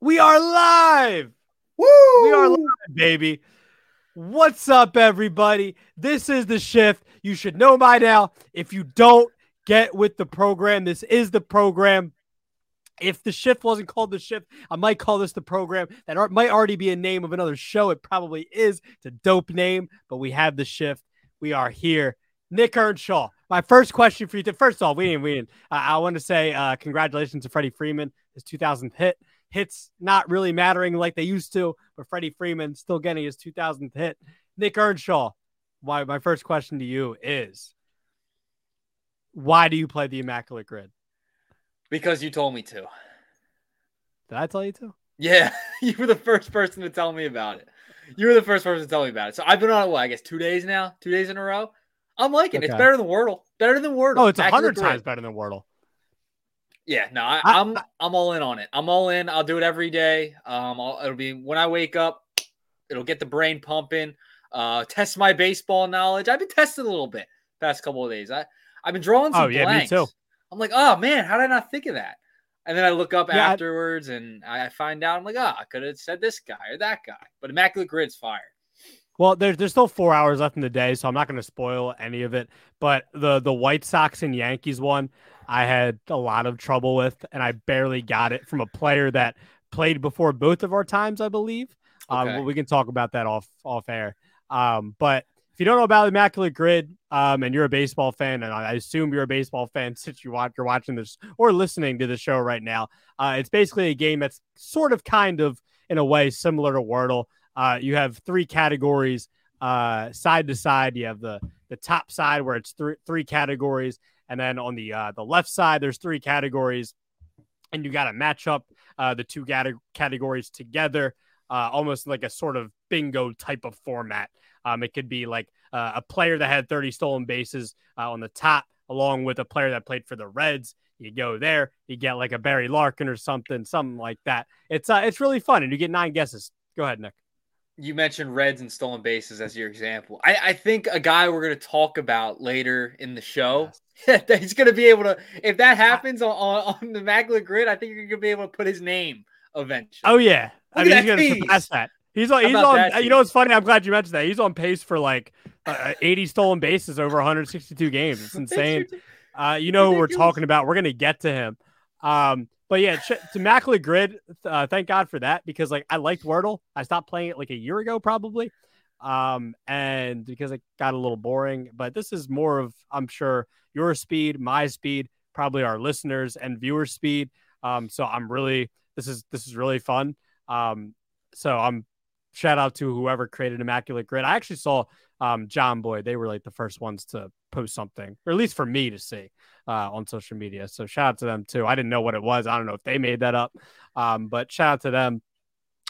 We are live. Woo! We are live, baby. What's up, everybody? This is the shift. You should know by now. If you don't get with the program, this is the program. If the shift wasn't called the shift, I might call this the program. That ar- might already be a name of another show. It probably is. It's a dope name, but we have the shift. We are here. Nick Earnshaw. My first question for you. First off, we didn't. We didn't. Uh, I want to say uh, congratulations to Freddie Freeman, his 2000th hit hits not really mattering like they used to, but Freddie Freeman still getting his 2000th hit. Nick Earnshaw, why my first question to you is why do you play the Immaculate Grid? Because you told me to. Did I tell you to? Yeah, you were the first person to tell me about it. You were the first person to tell me about it. So I've been on it, what, I guess two days now, two days in a row. I'm liking it. Okay. It's better than Wordle. Better than Wordle. Oh, it's a hundred times better than Wordle. Yeah, no, I, I- I'm I'm all in on it. I'm all in. I'll do it every day. Um, I'll, it'll be when I wake up. It'll get the brain pumping. Uh, test my baseball knowledge. I've been testing a little bit past couple of days. I I've been drawing some Oh, yeah, me blanks. too. I'm like, oh man, how did I not think of that? And then I look up Yeah, I- afterwards and I I find out. I'm like, oh, I could have said this guy or that guy. But Immaculate Grid's fire. Well, there's there's still four hours left in the day, so I'm not going to spoil any of it. But the the White Sox and Yankees one, I had a lot of trouble with, and I barely got it from a player that played before both of our times, I believe. Um, Okay. but we can talk about that off off air. Um, but if you don't know about the Immaculate Grid, um, and you're a baseball fan, and I assume you're a baseball fan since you watch, you're watching this or listening to the show right now, uh, it's basically a game that's sort of, kind of, in a way, similar to Wordle. Uh, you have three categories uh, side to side. You have the the top side where it's three three categories, and then on the uh, the left side there's three categories, and you got to match up uh, the two cate- categories together, uh, almost like a sort of bingo type of format. Um, it could be like uh, a player that had 30 stolen bases uh, on the top, along with a player that played for the Reds. You go there, you get like a Barry Larkin or something, something like that. It's uh, it's really fun, and you get nine guesses. Go ahead, Nick. You mentioned Reds and stolen bases as your example. I, I think a guy we're going to talk about later in the show that he's going to be able to. If that happens on, on, on the Immaculate Grid, I think you're going to be able to put his name eventually. Oh yeah, I mean he's gonna surpass that. He's on. He's on. that You know what's funny? I'm glad you mentioned that. He's on pace for like uh, 80 stolen bases over 162 games. It's insane. Uh, you know who we're talking about. We're gonna get to him. Um, but yeah, to Immaculate Grid. Uh, thank God for that because like I liked Wordle. I stopped playing it like a year ago probably, um, and because it got a little boring. But this is more of I'm sure your speed, my speed, probably our listeners and viewers' speed. Um, so I'm really this is this is really fun. Um, so I'm shout out to whoever created Immaculate Grid. I actually saw um, Jomboy. They were like the first ones to post something, or at least for me to see uh, on social media. So shout out to them too. I didn't know what it was. I don't know if they made that up, um, but shout out to them.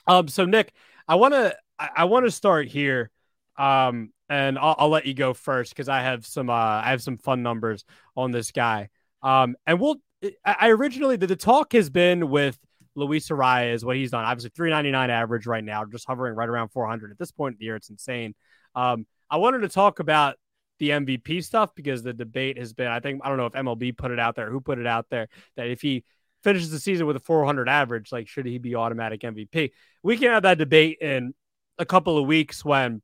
Um, so Nick, I want to I, I want to start here, um, and I'll, I'll let you go first because I have some uh, I have some fun numbers on this guy. Um, and we'll I, originally the, the talk has been with Luis Arraez is what he's done. Obviously, 399 average right now, just hovering right around 400 at this point in the year. It's insane. Um, I wanted to talk about the MVP stuff because the debate has been, I think, I don't know if MLB put it out there, who put it out there, that if he finishes the season with a 400 average, like, should he be automatic MVP? We can have that debate in a couple of weeks when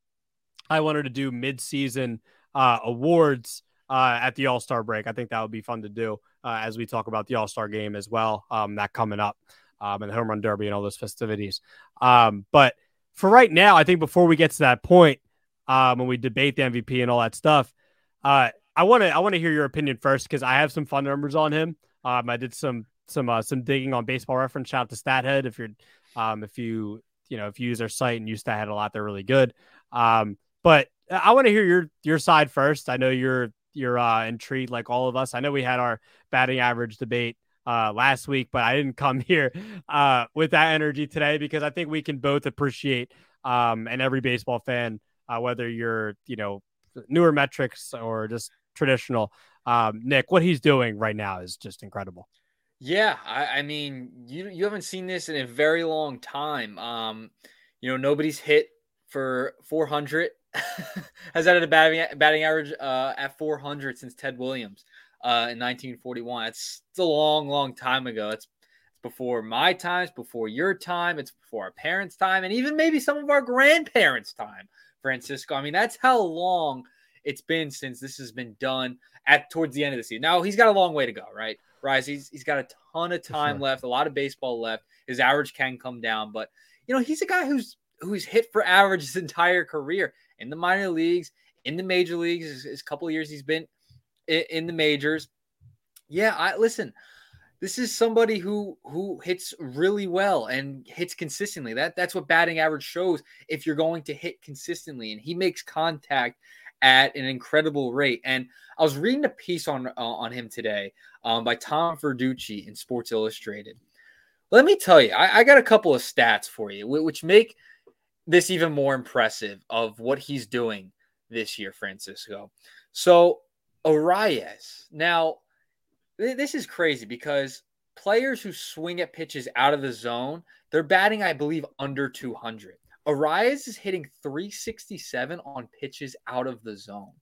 I wanted to do mid-season uh, awards uh, at the All Star break. I think that would be fun to do uh, as we talk about the All Star game as well. Um, that coming up, um, and the home run derby and all those festivities. Um, but for right now, I think before we get to that point, um, when we debate the MVP and all that stuff, uh, I want to I want to hear your opinion first because I have some fun numbers on him. Um, I did some some uh, some digging on Baseball Reference. Shout out to StatHead if you're um, if you you know if you use their site and use StatHead a lot, they're really good. Um, but I want to hear your your side first. I know you're you're uh, intrigued like all of us. I know we had our batting average debate uh, last week, but I didn't come here uh, with that energy today because I think we can both appreciate um, and every baseball fan, uh, whether you're you know newer metrics or just traditional. Um, Nick, what he's doing right now is just incredible. Yeah, I, I mean, you you haven't seen this in a very long time. Um, you know, nobody's hit for 400 has had a batting batting average uh, at 400 since Ted Williams uh, in 1941. It's, a long, long time ago. It's, it's before my time, it's before your time, it's before our parents' time, and even maybe some of our grandparents' time, Francisco. I mean, that's how long it's been since this has been done at towards the end of the season. Now he's got a long way to go, right? Rise, he's he's got a ton of time sure. left, a lot of baseball left. His average can come down, but you know, he's a guy who's who's hit for average his entire career in the minor leagues, in the major leagues. His, his couple years he's been in, in the majors. Yeah, I listen. This is somebody who who hits really well and hits consistently. That that's what batting average shows. If you're going to hit consistently, and he makes contact at an incredible rate. And I was reading a piece on uh, on him today um, by Tom Verducci in Sports Illustrated. Let me tell you, I, I got a couple of stats for you, which make this even more impressive of what he's doing this year, Francisco. So Arraez. Now, this is crazy because players who swing at pitches out of the zone, they're batting, I believe, under 200. Arraez is hitting 367 on pitches out of the zone.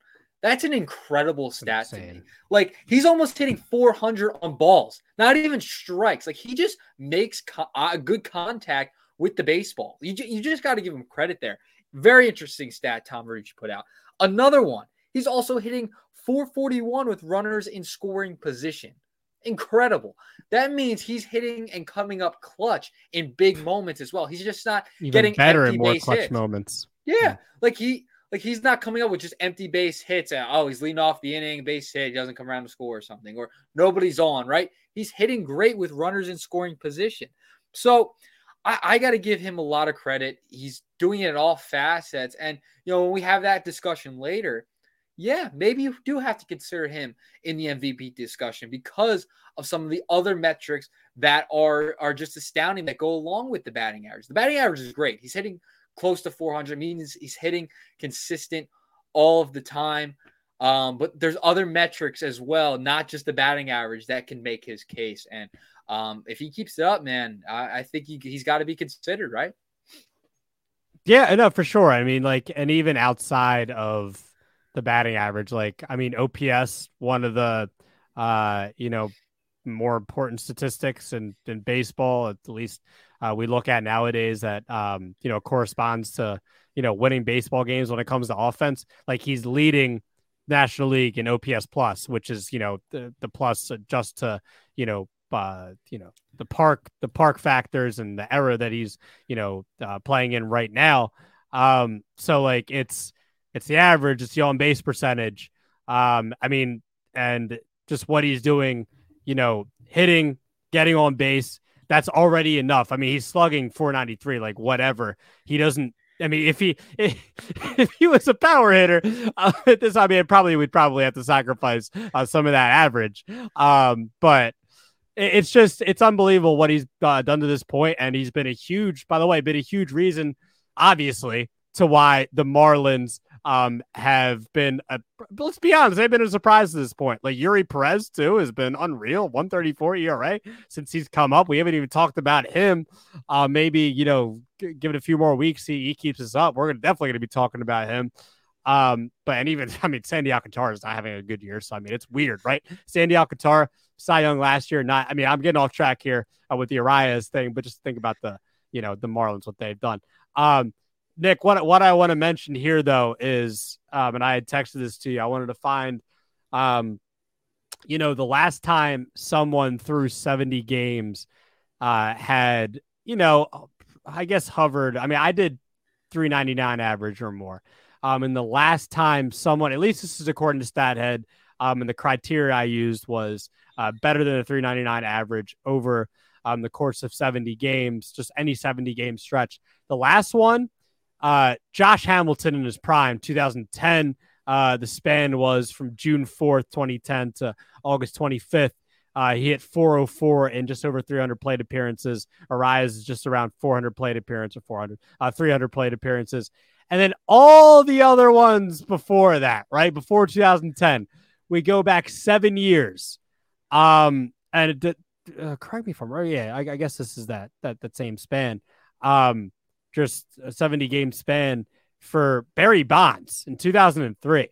That's an incredible stat to me. Like he's almost hitting 400 on balls, not even strikes. Like he just makes co- uh, good contact with the baseball. You, you just got to give him credit there. Very interesting stat Tom Verducci put out. Another one. He's also hitting 441 with runners in scoring position. Incredible. That means he's hitting and coming up clutch in big moments as well. He's just not Even getting better in more clutch hits. moments. Yeah, yeah, like he like he's not coming up with just empty base hits. And, oh, he's leading off the inning, base hit, he doesn't come around to score or something, or nobody's on. Right? He's hitting great with runners in scoring position. So I, I got to give him a lot of credit. He's doing it at all facets, and you know when we have that discussion later yeah, maybe you do have to consider him in the MVP discussion because of some of the other metrics that are are just astounding that go along with the batting average. The batting average is great. He's hitting close to 400, means he's hitting consistent all of the time. Um, but there's other metrics as well, not just the batting average, that can make his case. And um, if he keeps it up, man, I, I think he, he's got to be considered, right? Yeah, no, for sure. I mean, like, and even outside of the batting average. Like, I mean, OPS, one of the, uh, you know, more important statistics in, in baseball, at least uh, we look at nowadays that, um, you know, corresponds to, you know, winning baseball games when it comes to offense. Like he's leading National League in OPS plus, which is, you know, the, the plus just to, you know, uh, you know, the park, the park factors and the era that he's, you know, uh, playing in right now. Um, so like it's, it's the average. It's the on base percentage. Um, I mean, and just what he's doing, you know, hitting, getting on base. That's already enough. I mean, he's slugging 493, like whatever. He doesn't. I mean, if he if, if he was a power hitter uh, at this, I mean, probably would probably have to sacrifice uh, some of that average. Um, but it's just it's unbelievable what he's uh, done to this point, and he's been a huge, by the way, been a huge reason, obviously, to why the Marlins um, have been, a, let's be honest, they've been a surprise to this point. Like Eury Perez, too, has been unreal 134 ERA since he's come up. We haven't even talked about him. Uh, maybe, you know, g- give it a few more weeks, see he keeps us up. We're gonna, definitely going to be talking about him. Um, but and even, I mean, Sandy Alcantara is not having a good year. So, I mean, it's weird, right? Sandy Alcantara, Cy Young last year, not, I mean, I'm getting off track here uh, with the Arraez thing, but just think about the, you know, the Marlins, what they've done. Um, Nick, what what I want to mention here though is, um, and I had texted this to you. I wanted to find, um, you know, the last time someone through seventy games, uh, had you know, I guess hovered. I mean, I did three ninety nine average or more. Um, and the last time someone, at least this is according to StatHead, um, and the criteria I used was uh, better than a 399 average over um, the course of 70 games, just any 70 game stretch. The last one uh, Josh Hamilton in his prime, 2010. Uh, the span was from June 4th, 2010 to August 25th. Uh, he hit 404 in just over 300 plate appearances. Arraez is just around 400 plate appearances or 400, uh, 300 plate appearances. And then all the other ones before that, right? Before 2010, we go back seven years. Um, and it, uh, correct me if I'm right. Yeah, I, I, guess this is that, that, that same span. Um, just a 70 game span for Barry Bonds in 2003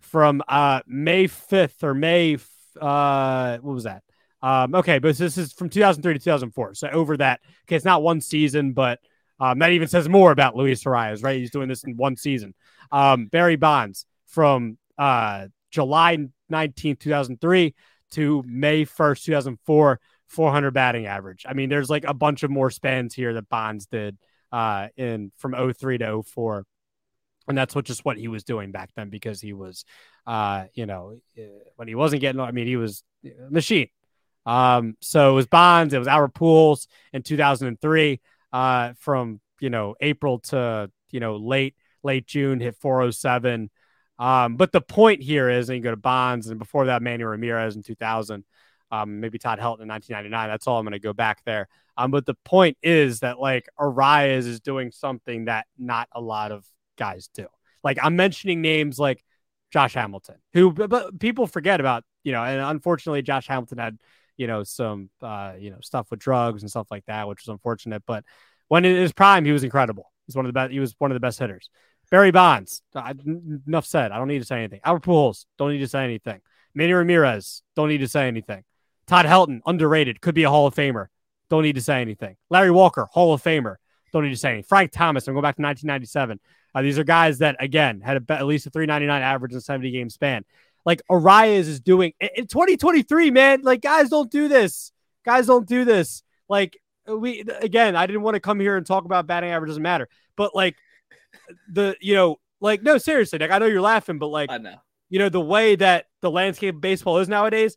from uh, May 5th or May, uh, what was that? Um, okay, but this is from 2003 to 2004. So over that, okay, it's not one season, but um, that even says more about Luis Arraez, right? He's doing this in one season. Um, Barry Bonds from uh, July 19th, 2003 to May 1st, 2004, 400 batting average. I mean, there's like a bunch of more spans here that Bonds did uh, in from 03 to 04 and that's what just what he was doing back then because he was uh you know uh, when he wasn't getting i mean he was a machine. Um so it was bonds it was Pujols in 2003 uh from you know april to you know late late june hit 407 um but the point here is and you go to bonds and before that Manny Ramirez in 2000 um maybe Todd Helton in 1999 that's all i'm going to go back there um but the point is that like Arraez is doing something that not a lot of guys do. Like I'm mentioning names like Josh Hamilton, who but people forget about, you know, and unfortunately Josh Hamilton had, you know, some uh, you know, stuff with drugs and stuff like that, which was unfortunate. But when in his prime, he was incredible. He's one of the best. He was one of the best hitters. Barry Bonds. I, enough said. I don't need to say anything. Albert Pujols. Don't need to say anything. Manny Ramirez. Don't need to say anything. Todd Helton. Underrated. Could be a Hall of Famer. Don't need to say anything. Larry Walker. Hall of Famer. Don't need to say anything. Frank Thomas. I'm going back to 1997. Uh, these are guys that again had a, at least a 399 average in 70 game span. Like Arraez is doing in 2023, man. Like guys don't do this. Guys don't do this. Like we again, I didn't want to come here and talk about batting average doesn't matter, but like the you know like no seriously, like I know you're laughing, but like I know you know the way that the landscape of baseball is nowadays.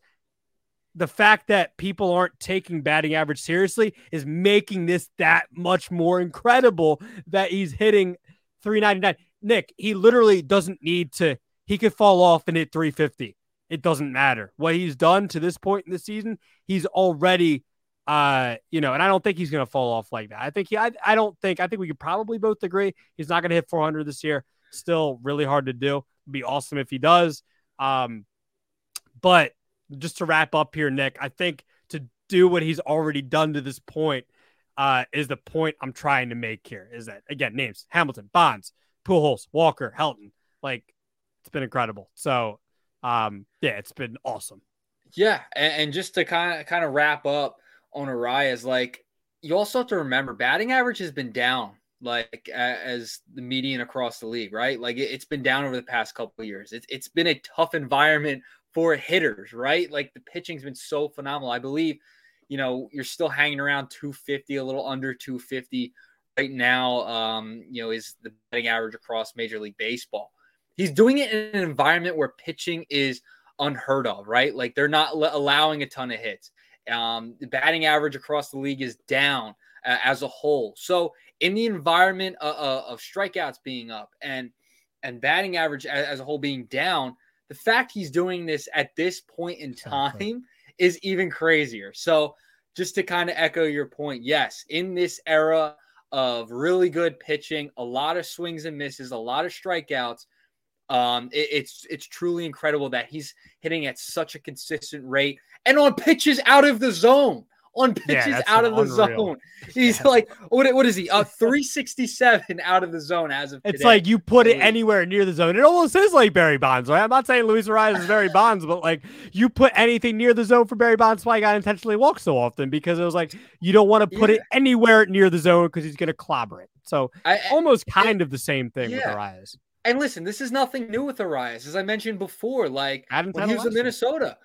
The fact that people aren't taking batting average seriously is making this that much more incredible that he's hitting 399. Nick, he literally doesn't need to, he could fall off and hit 350. It doesn't matter. What he's done to this point in the season, he's already uh, you know, and I don't think he's going to fall off like that. I think he, I, I don't think, I think we could probably both agree he's not going to hit 400 this year. Still really hard to do. It'd be awesome if he does. Um, but just to wrap up here, Nick, I think to do what he's already done to this point, uh, is the point I'm trying to make here. Is that again names Hamilton, Bonds, Pujols, Walker, Helton. Like it's been incredible. So um, yeah, it's been awesome. Yeah, and, and just to kind of kind of wrap up on Arraez, like you also have to remember batting average has been down like as the median across the league, right? Like it, has been down over the past couple years. It's it's been a tough environment for hitters, right? Like the pitching's been so phenomenal. I believe you know, you're still hanging around 250, a little under 250 right now. Um, you know, is the betting average across Major League Baseball. He's doing it in an environment where pitching is unheard of, right? Like they're not allowing a ton of hits. Um, the batting average across the league is down uh, as a whole. So in the environment of, uh, of strikeouts being up and and batting average as, as, a whole being down, the fact he's doing this at this point in time is even crazier. So, just to kind of echo your point, yes, in this era of really good pitching, a lot of swings and misses, a lot of strikeouts, um, it, it's it's truly incredible that he's hitting at such a consistent rate and on pitches out of the zone on pitches yeah, out of the unreal. zone. He's yeah. like, what, what is he? A 367 out of the zone as of It's like you put it anywhere near the zone. It almost is like Barry Bonds, right? I'm not saying Luis Arraez is Barry Bonds, but like you put anything near the zone for Barry Bonds, why he got intentionally walked so often because it was like you don't want to put yeah. it anywhere near the zone because he's going to clobber it. So I, almost kind I, of the same thing with Arraez. And listen, this is nothing new with Arraez. As I mentioned before, like when he was in Minnesota,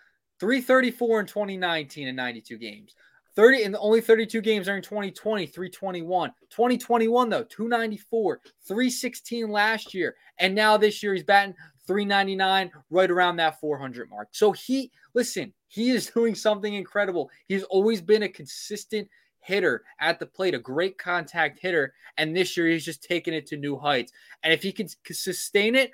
334 in 2019 and 92 games. 30 and only 32 games are in 2020, 321. 2021 though, 294, 316 last year. And now this year he's batting 399 right around that 400 mark. So he listen, he is doing something incredible. He's always been a consistent hitter at the plate, a great contact hitter, and this year he's just taking it to new heights. And if he can sustain it,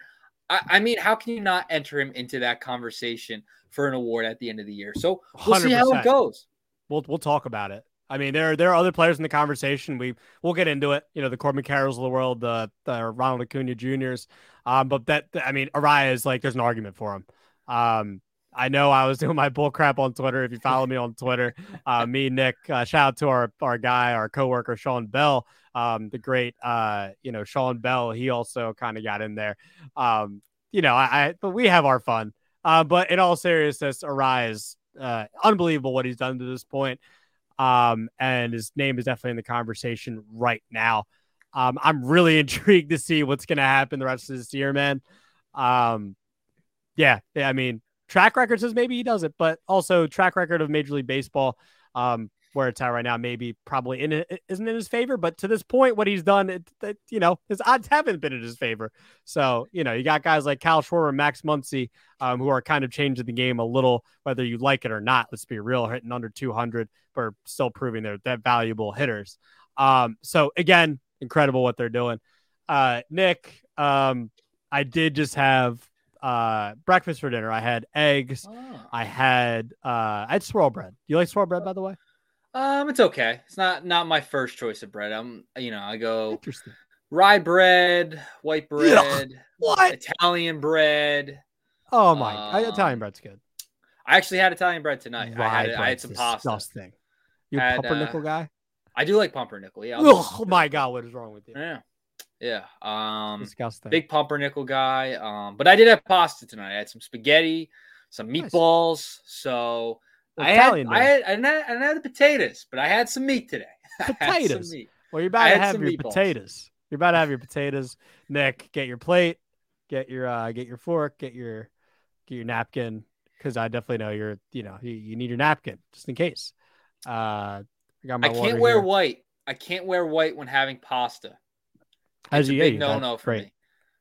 I, I mean, how can you not enter him into that conversation for an award at the end of the year? So we'll 100%. see how it goes we'll we'll talk about it. I mean, there there are other players in the conversation. We we'll get into it. You know, the Corbin Carrolls of the world, the the Ronald Acuna Juniors. Um, but that I mean, Arraez is like there's an argument for him. Um, I know I was doing my bull crap on Twitter. If you follow me on Twitter, uh, me, Nick, uh, shout out to our our guy, our coworker Sean Bell, um, the great, uh, you know, Sean Bell. He also kind of got in there. Um, you know, I, I, but we have our fun. Uh, but in all seriousness, Arraez uh, unbelievable what he's done to this point. Um, and his name is definitely in the conversation right now. Um, I'm really intrigued to see what's going to happen the rest of this year, man. Um, yeah, yeah, I mean, track record says maybe he does it, but also track record of Major League Baseball, um, where it's at right now, maybe probably in it isn't in his favor. But to this point, what he's done, it, it, you know, his odds haven't been in his favor. So you know, you got guys like Kyle Schwarber, and Max Muncy, um, who are kind of changing the game a little, whether you like it or not. Let's be real, hitting under 200, but still proving they're that valuable hitters. Um, so again, incredible what they're doing. Uh, Nick, um, I did just have uh breakfast for dinner. I had eggs. Oh. I had uh I had swirl bread. Do you like swirl bread by the way? Um it's okay. It's not not my first choice of bread. I'm you know, I go rye bread, white bread, what? Italian bread. Oh my um, Italian bread's good. I actually had Italian bread tonight. Rye I had I had some pasta. Disgusting. You a pumpernickel uh, guy? I do like pumpernickel. Yeah. Oh my god, what is wrong with you? Yeah. Yeah. Um, Disgusting. Big pumpernickel guy. Um, but I did have pasta tonight. I had some spaghetti, some meatballs. Nice. So I had, I had, I had, I had the potatoes, but I had some meat today. Potatoes. Well, you're about to have your meatballs. potatoes. You're about to have your potatoes. Nick, get your plate, get your uh, get your fork, get your get your napkin, because I definitely know you're you know you, you, need your napkin just in case. Uh, I, I can't wear here. white. I can't wear white when having pasta. As you, a big no no for great. me.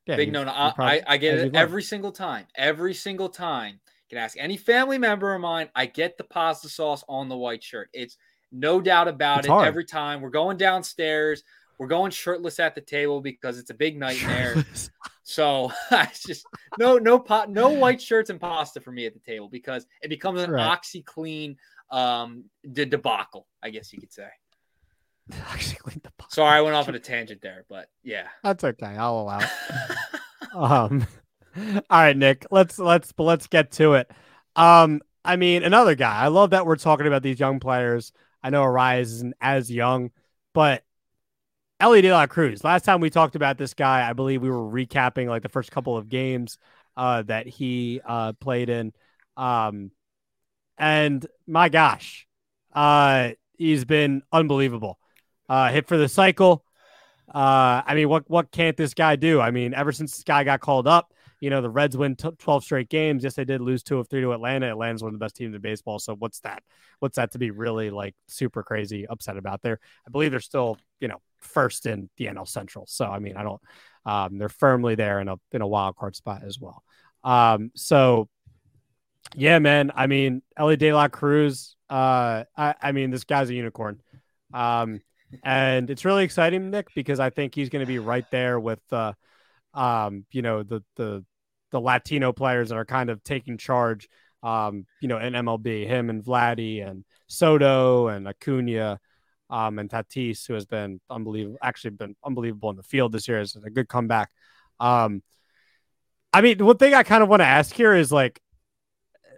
Yeah, big no no. I, I get it every single time. Every single time. Can ask any family member of mine. I get the pasta sauce on the white shirt. It's no doubt about it's it. Hard. Every time we're going downstairs, we're going shirtless at the table because it's a big nightmare. so I just no no pot no white shirts and pasta for me at the table because it becomes an right. OxiClean um de- debacle, I guess you could say. Sorry, I went off on a tangent there, but yeah, that's okay. I'll allow it. um, all right, Nick. Let's let's let's get to it. Um, I mean, another guy. I love that we're talking about these young players. I know Arraez isn't as young, but Elly De La Cruz. Last time we talked about this guy, I believe we were recapping like the first couple of games uh, that he uh, played in. Um, and my gosh, uh, he's been unbelievable uh, hit for the cycle. Uh, I mean, what what can't this guy do? I mean, ever since this guy got called up, you know, the Reds win t- 12 straight games. Yes, they did lose two of three to Atlanta. Atlanta's one of the best teams in baseball. So what's that? What's that to be really like super crazy upset about there? I believe they're still, you know, first in the NL Central. So I mean, I don't. Um, they're firmly there in a in a wild card spot as well. Um, so yeah, man. I mean, Elly De La Cruz. Uh, I, I mean, this guy's a unicorn. Um, and it's really exciting, Nick, because I think he's going to be right there with, uh, um, you know, the the the Latino players that are kind of taking charge, um, you know, in MLB. Him and Vladdy and Soto and Acuna, um, and Tatis, who has been unbelievable, actually been unbelievable in the field this year, is a good comeback. Um, I mean, one thing I kind of want to ask here is like,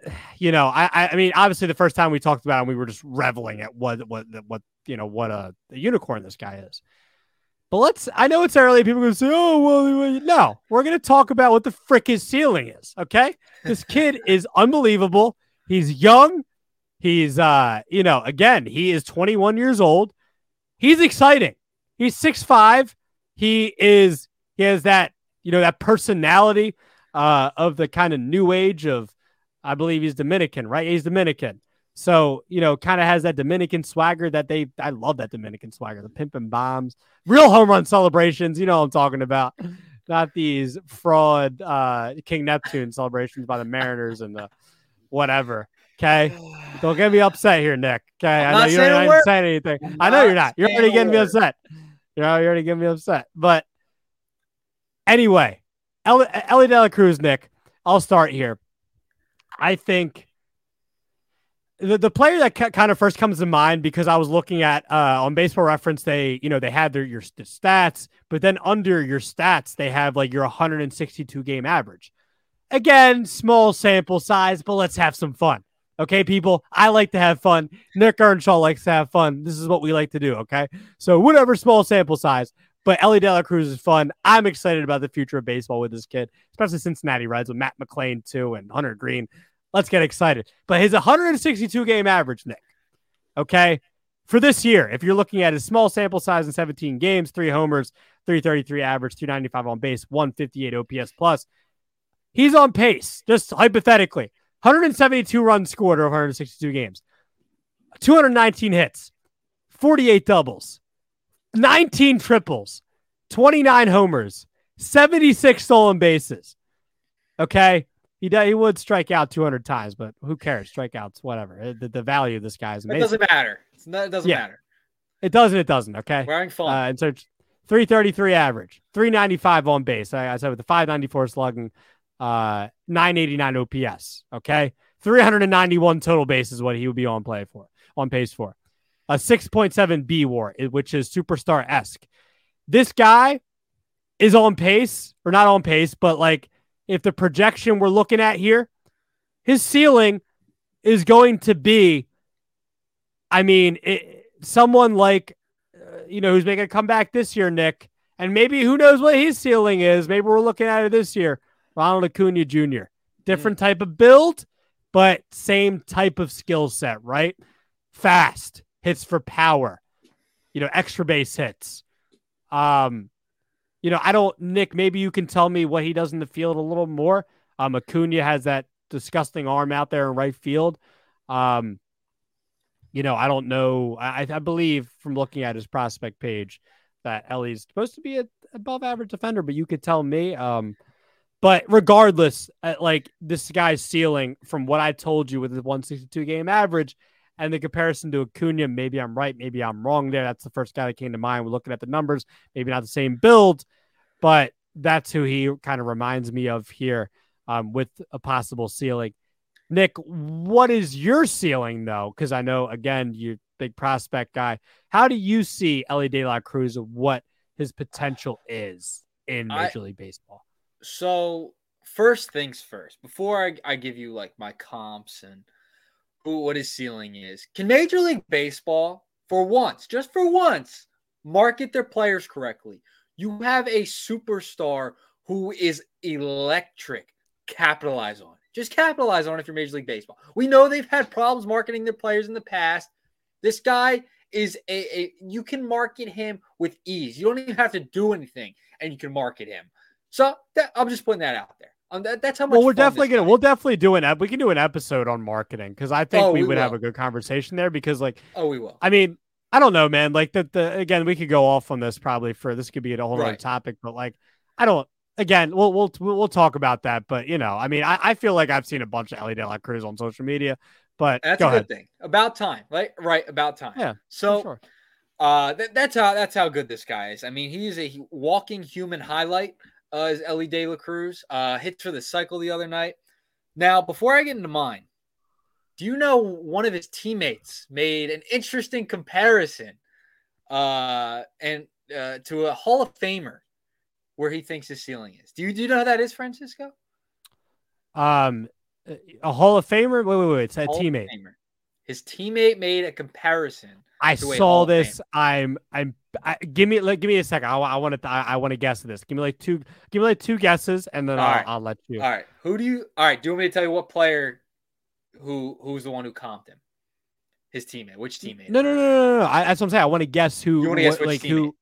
you know, I, I mean, obviously the first time we talked about him, we were just reveling at what what what you know what a, a unicorn this guy is. But let's I know it's early. People are gonna say, oh well no, we're gonna talk about what the frick his ceiling is. Okay. This kid is unbelievable. He's young. He's uh, you know, again, he is 21 years old. He's exciting. He's six five. He is he has that, you know, that personality uh of the kind of new age of I believe he's Dominican, right? He's Dominican. So, you know, kind of has that Dominican swagger that they, I love that Dominican swagger, the pimping bombs, real home run celebrations. You know what I'm talking about. Not these fraud uh, King Neptune celebrations by the Mariners and the whatever. Okay. Don't get me upset here, Nick. Okay. I know you're not saying anything. I'm I know you're not. You're already getting me upset. You know, you're already getting me upset. But anyway, Elly De La Cruz, Nick, I'll start here. I think the, the player that kind of first comes to mind because I was looking at uh, on Baseball Reference, they you know they had their your stats, but then under your stats they have like your 162 game average. Again, small sample size, but let's have some fun. Okay, people, I like to have fun. Nick Earnshaw likes to have fun. This is what we like to do. Okay, so whatever small sample size, but Elly De La Cruz is fun. I'm excited about the future of baseball with this kid, especially Cincinnati Reds with Matt McLain too and Hunter Greene. Let's get excited. But his 162 game average, Nick, okay, for this year, if you're looking at his small sample size in 17 games, three homers, 333 average, 295 on base, 158 OPS plus, he's on pace, just hypothetically. 172 runs scored over 162 games, 219 hits, 48 doubles, 19 triples, 29 homers, 76 stolen bases. Okay. He, he would strike out 200 times, but who cares? Strikeouts, whatever. The, the value of this guy is amazing. It doesn't matter. Not, it doesn't yeah. matter. It doesn't. It doesn't. Okay. We're having fun. Uh, and so 333 average, 395 on base. I, I said with the 594 slugging, uh, 989 OPS. Okay. 391 total base is what he would be on play for, on pace for. A 6.7 B war, which is superstar esque. This guy is on pace, or not on pace, but like if the projection we're looking at here, his ceiling is going to be, I mean, it, someone like, uh, you know, who's making a comeback this year, Nick, and maybe who knows what his ceiling is. Maybe we're looking at it this year. Ronald Acuna Jr. Different type of build, but same type of skill set, right? Fast hits for power, you know, extra base hits. Um, you know, I don't, Nick, maybe you can tell me what he does in the field a little more. Um, Acuna has that disgusting arm out there in right field. Um, you know, I don't know. I, I believe from looking at his prospect page that Elly's supposed to be an above average defender, but you could tell me. Um, but regardless, uh, like this guy's ceiling from what I told you with the 162 game average and the comparison to Acuna, maybe I'm right, maybe I'm wrong there. That's the first guy that came to mind. We're looking at the numbers, maybe not the same build, but that's who he kind of reminds me of here um, with a possible ceiling. Nick, what is your ceiling though? Because I know again you big prospect guy. How do you see Elly De La Cruz of what his potential is in Major I, League Baseball? So first things first, before I, I give you like my comps and what his ceiling is, can Major League Baseball for once, just for once, market their players correctly? You have a superstar who is electric. Capitalize on it. Just capitalize on it if you're Major League Baseball. We know they've had problems marketing their players in the past. This guy is a, a you can market him with ease. You don't even have to do anything, and you can market him. So that, I'm just putting that out there. Um, that, that's how much. Well, we're definitely gonna we'll definitely do an we can do an episode on marketing because I think oh, we, we, would will. have a good conversation there because like oh we will. I mean I don't know man like the the again we could go off on this probably for this could be a whole right. other topic but like I don't again we'll we'll we'll talk about that but you know I mean I, I feel like I've seen a bunch of Elly De La Cruz on social media but that's a ahead. good thing about time right right about time yeah so. Sure. Uh, th- that's how that's how good this guy is. I mean, he's a walking human highlight uh, is Elly De La Cruz. Uh, hits for the cycle the other night. Now, before I get into mine, do you know one of his teammates made an interesting comparison uh, and uh, to a Hall of Famer where he thinks his ceiling is? Do you do you know how that is, Francisco? Um, a Hall of Famer. Wait, wait, wait. It's a Hall teammate. His teammate made a comparison. I saw this. I'm. I'm. I, give me. Like, give me a second. I, I want to. I, I want to guess this. Give me like two. Give me like two guesses, and then I'll, right. I'll let you. All right. Who do you? All right. Do you want me to tell you what player? Who Who's the one who comped him? His teammate. Which teammate? No, no, no, no, no. I, that's what I'm saying. I want to guess who. You want to guess which like teammate? who?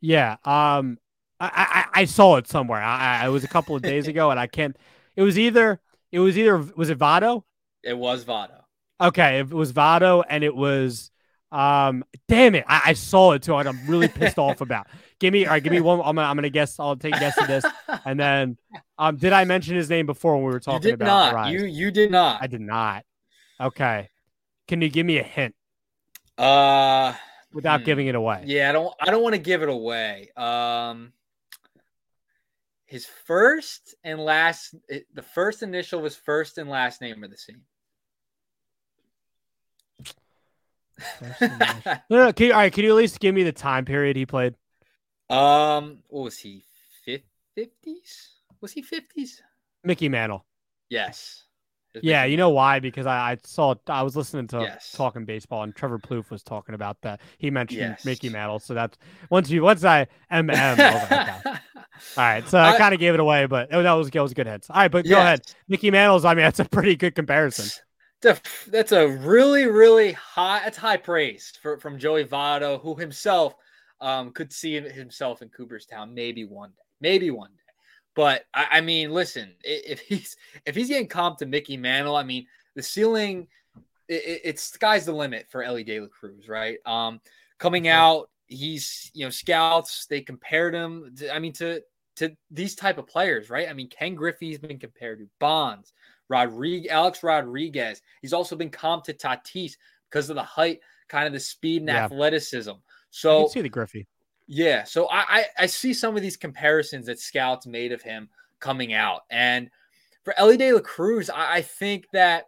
Yeah. Um. I, I I saw it somewhere. I, I it was a couple of days ago, and I can't. It was either. It was either. Was it Votto? It was Votto. Okay, it was Votto and it was um damn it. I, I saw it too. And I'm really pissed off about. Give me all right, give me one. I'm gonna I'm gonna guess. I'll take a guess of this. And then um did I mention his name before when we were talking you did about not. Rise? You you did not. I did not. Okay. Can you give me a hint? Uh without hmm. giving it away. Yeah, I don't I don't want to give it away. Um his first and last the first initial was first and last name are the same. No, no, can you, all right, can you at least give me the time period he played? Um, what was he? Fifties? Was he fifties? Mickey Mantle. Yes. Yeah, you know why? Because I, I saw I was listening to yes. talking baseball and Trevor Plouffe was talking about that. He mentioned yes. Mickey Mantle, so that's once you once I MM. All right, so I, I kind of gave it away, but oh, that was, that was good hits. All right, but yes. go ahead, Mickey Mantle's. I mean, that's a pretty good comparison. That's a, that's a really, really high. That's high praise for, from Joey Votto, who himself um, could see himself in Cooperstown maybe one day, maybe one day. But I, I mean, listen, if he's if he's getting comped to Mickey Mantle, I mean, the ceiling, it, it's sky's the limit for Elly De La Cruz, right? Um, coming out, he's you know scouts they compared him. To, I mean, to to these type of players, right? I mean, Ken Griffey's been compared to Bonds, Rodriguez, Alex Rodriguez. He's also been comped to Tatis because of the height, kind of the speed and yeah. athleticism. So see the Griffey. Yeah, so I, I, I see some of these comparisons that scouts made of him coming out, and for Elly De La Cruz, I, I think that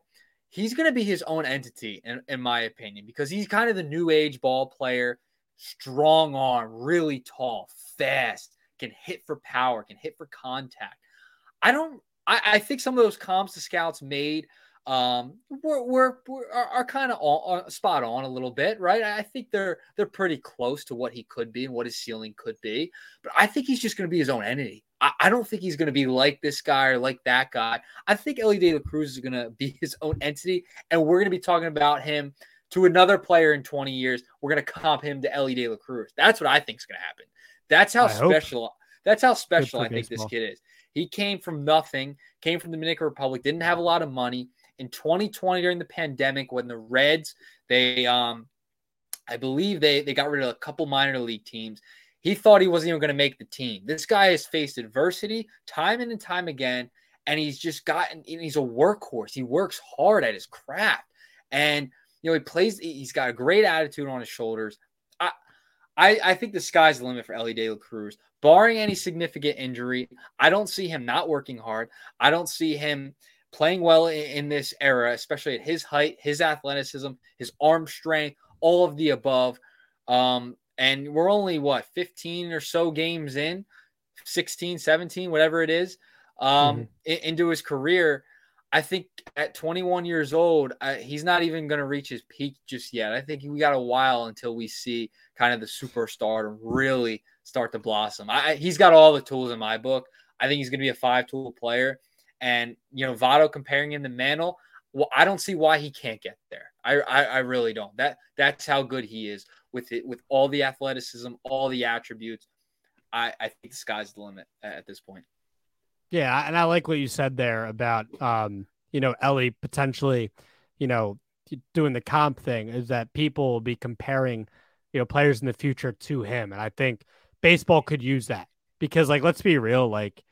he's going to be his own entity, in, in my opinion, because he's kind of the new age ball player, strong arm, really tall, fast, can hit for power, can hit for contact. I don't. I, I think some of those comps the scouts made um, we're, we're, we're are, are kind of spot on a little bit, right? I think they're they're pretty close to what he could be and what his ceiling could be. But I think he's just going to be his own entity. I, I don't think he's going to be like this guy or like that guy. I think Elly De La Cruz is going to be his own entity, and we're going to be talking about him to another player in 20 years. We're going to comp him to Elly De La Cruz. That's what I think is going to happen. That's how I special. Hope. That's how special I think baseball. this kid is. He came from nothing, came from the Dominican Republic, didn't have a lot of money in 2020 during the pandemic when the Reds they um I believe they they got rid of a couple minor league teams. He thought he wasn't even going to make the team. This guy has faced adversity time and time again, and he's just gotten. He's a workhorse. He works hard at his craft, and you know he plays. He's got a great attitude on his shoulders. I, I, think the sky's the limit for Elly De La Cruz. Barring any significant injury, I don't see him not working hard. I don't see him playing well in, in this era, especially at his height, his athleticism, his arm strength, all of the above. Um, and we're only what 15 or so games in 16 17 whatever it is um, mm-hmm. in, into his career i think at 21 years old uh, he's not even going to reach his peak just yet i think we got a while until we see kind of the superstar really start to blossom I, he's got all the tools in my book i think he's going to be a five tool player and you know, Votto comparing him to Mantle, well, I don't see why he can't get there. I, I, I really don't. That that's how good he is with it, with all the athleticism, all the attributes. I, I think the sky's the limit at this point. Yeah, and I like what you said there about um, you know, Elly potentially, you know, doing the comp thing is that people will be comparing, you know, players in the future to him. And I think baseball could use that because like let's be real, like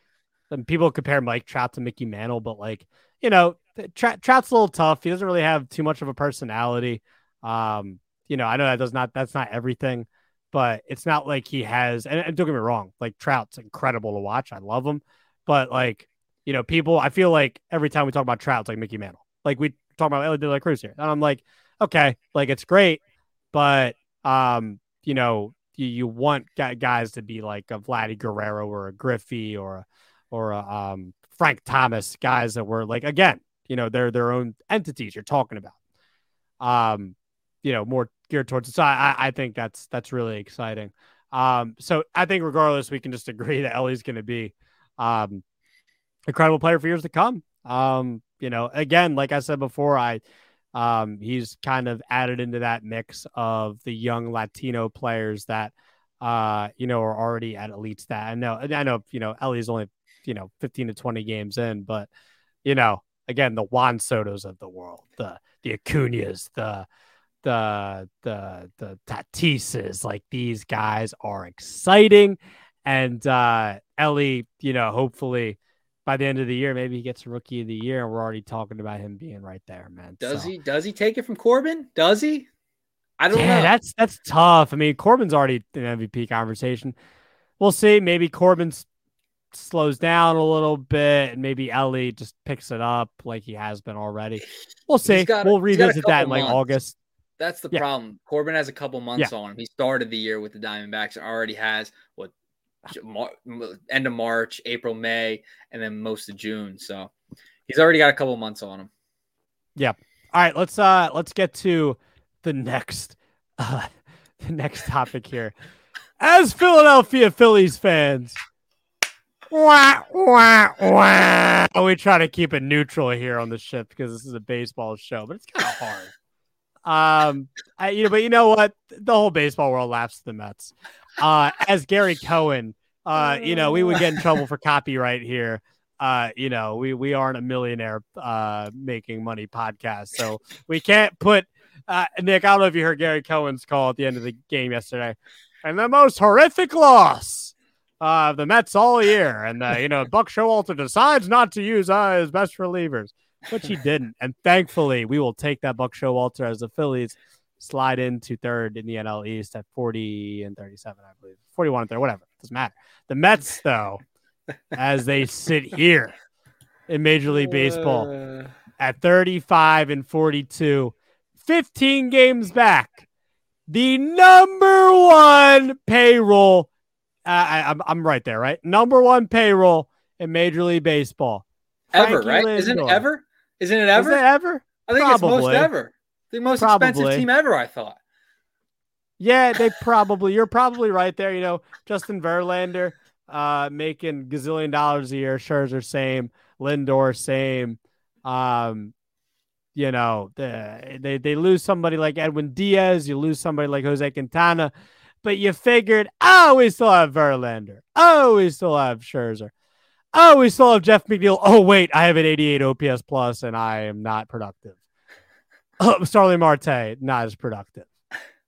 people compare Mike Trout to Mickey Mantle, but like, you know, Trout's a little tough. He doesn't really have too much of a personality. Um, you know, I know that does not that's not everything, but it's not like he has and, and don't get me wrong, like Trout's incredible to watch. I love him. But like, you know, people I feel like every time we talk about Trout, it's like Mickey Mantle. Like we talk about Elly De La Cruz here. And I'm like, okay, like it's great, but um, you know, you, you want guys to be like a Vladdy Guerrero or a Griffey or a or a, um, Frank Thomas, guys that were like again, you know, they're their own entities you're talking about. Um, you know, more geared towards. So I, I think that's that's really exciting. Um, so I think regardless, we can just agree that Elly's going to be um, incredible player for years to come. Um, you know, again, like I said before, I um, he's kind of added into that mix of the young Latino players that uh, you know, are already at elite stat. I know, I know, you know, Elly's only you know 15 to 20 games in but you know again the Juan Soto's of the world the the Acuñas the the the the Tatises like these guys are exciting and uh Elly you know hopefully by the end of the year maybe he gets rookie of the year and we're already talking about him being right there man does so. he does he take it from Corbin does he I don't yeah, know that's that's tough I mean Corbin's already in MVP conversation we'll see maybe Corbin's slows down a little bit and maybe Elly just picks it up like he has been already. We'll see. Got, we'll revisit that in like months. August. That's the yeah. problem. Corbin has a couple months yeah. on him. He started the year with the Diamondbacks already has what end of March, April, May, and then most of June. So he's already got a couple months on him. Yeah. All right, let's uh let's get to the next uh the next topic here. As Philadelphia Phillies fans, wah, wah, wah. We try to keep it neutral here on the ship because this is a baseball show, but it's kind of hard. Um, I, you know, but you know what? The whole baseball world laughs at the Mets. Uh, as Gary Cohen, uh, you know, we would get in trouble for copyright here. Uh, you know, we we aren't a millionaire uh making money podcast, so we can't put uh Nick. I don't know if you heard Gary Cohen's call at the end of the game yesterday, and the most horrific loss uh the Mets all year, and uh, you know, Buck Showalter decides not to use uh, his best relievers which he didn't. And thankfully, we will take that Buck Showalter as the Phillies slide into third in the NL East at 40 and 37, I believe. 41 and 30, whatever. Doesn't matter. The Mets, though, as they sit here in Major League Baseball uh... at 35 and 42, 15 games back, the number one payroll. Uh, I, I'm, I'm right there, right? Number one payroll in Major League Baseball. Ever, Frankie right? Lindor. Isn't it ever? Isn't it ever? Is it ever? I think probably. it's most ever. The most probably. expensive team ever, I thought. Yeah, they probably. You're probably right there. You know, Justin Verlander uh, making gazillion dollars a year. Scherzer same. Lindor same. Um, you know, they, they they lose somebody like Edwin Diaz. You lose somebody like Jose Quintana. But you figured, oh, we still have Verlander. Oh, we still have Scherzer. Oh, we still have Jeff McNeil. Oh, wait, I have an 88 OPS plus and I am not productive. Starling Marte, not as productive.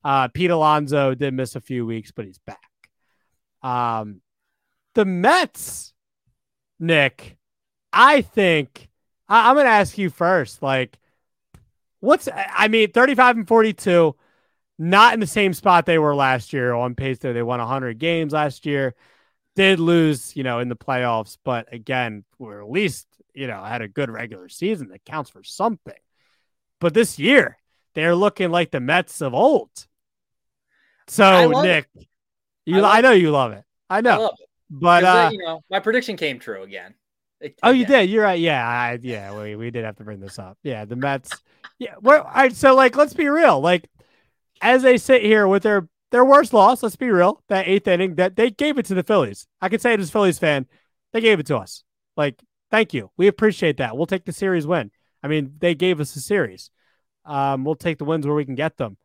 Uh, Pete Alonso did miss a few weeks, but he's back. Um, the Mets, Nick, I think I, I'm going to ask you first. Like, what's, I mean, 35 and 42, not in the same spot they were last year on pace there. They won 100 games last year did lose, you know, in the playoffs, but again, we're at least, you know, had a good regular season that counts for something. But this year, they're looking like the Mets of old. So, Nick, it. you, I, I, know you love it. I know. I but uh, you know, my prediction came true again. It, oh, you did. You're right. Yeah, I, yeah. We, we did have to bring this up. Yeah, the Mets. Yeah. Well, all right. So, like, let's be real. Like, as they sit here with their their worst loss, let's be real, that eighth inning, that they gave it to the Phillies. I can say it as a Phillies fan. They gave it to us. Like, thank you. We appreciate that. We'll take the series win. I mean, they gave us a series. Um, we'll take the wins where we can get them.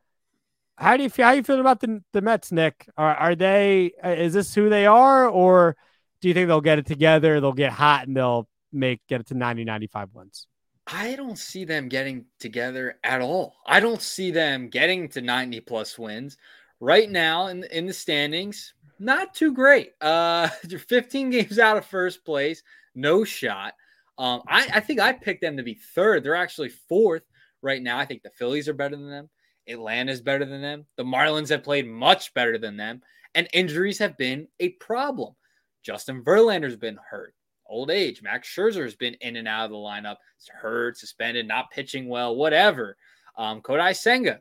How do you feel? How you feeling about the the Mets, Nick? Are are they? Uh, is this who they are, or do you think they'll get it together? They'll get hot and they'll make get it to 90, 95 wins. I don't see them getting together at all. I don't see them getting to 90 plus wins right now in in the standings, not too great. Uh, 15 games out of first place, no shot. Um, I, I think I picked them to be third. They're actually fourth right now. I think the Phillies are better than them. Atlanta's better than them. The Marlins have played much better than them, and injuries have been a problem. Justin Verlander's been hurt, old age. Max Scherzer's been in and out of the lineup, it's hurt, suspended, not pitching well, whatever. Um, Kodai Senga,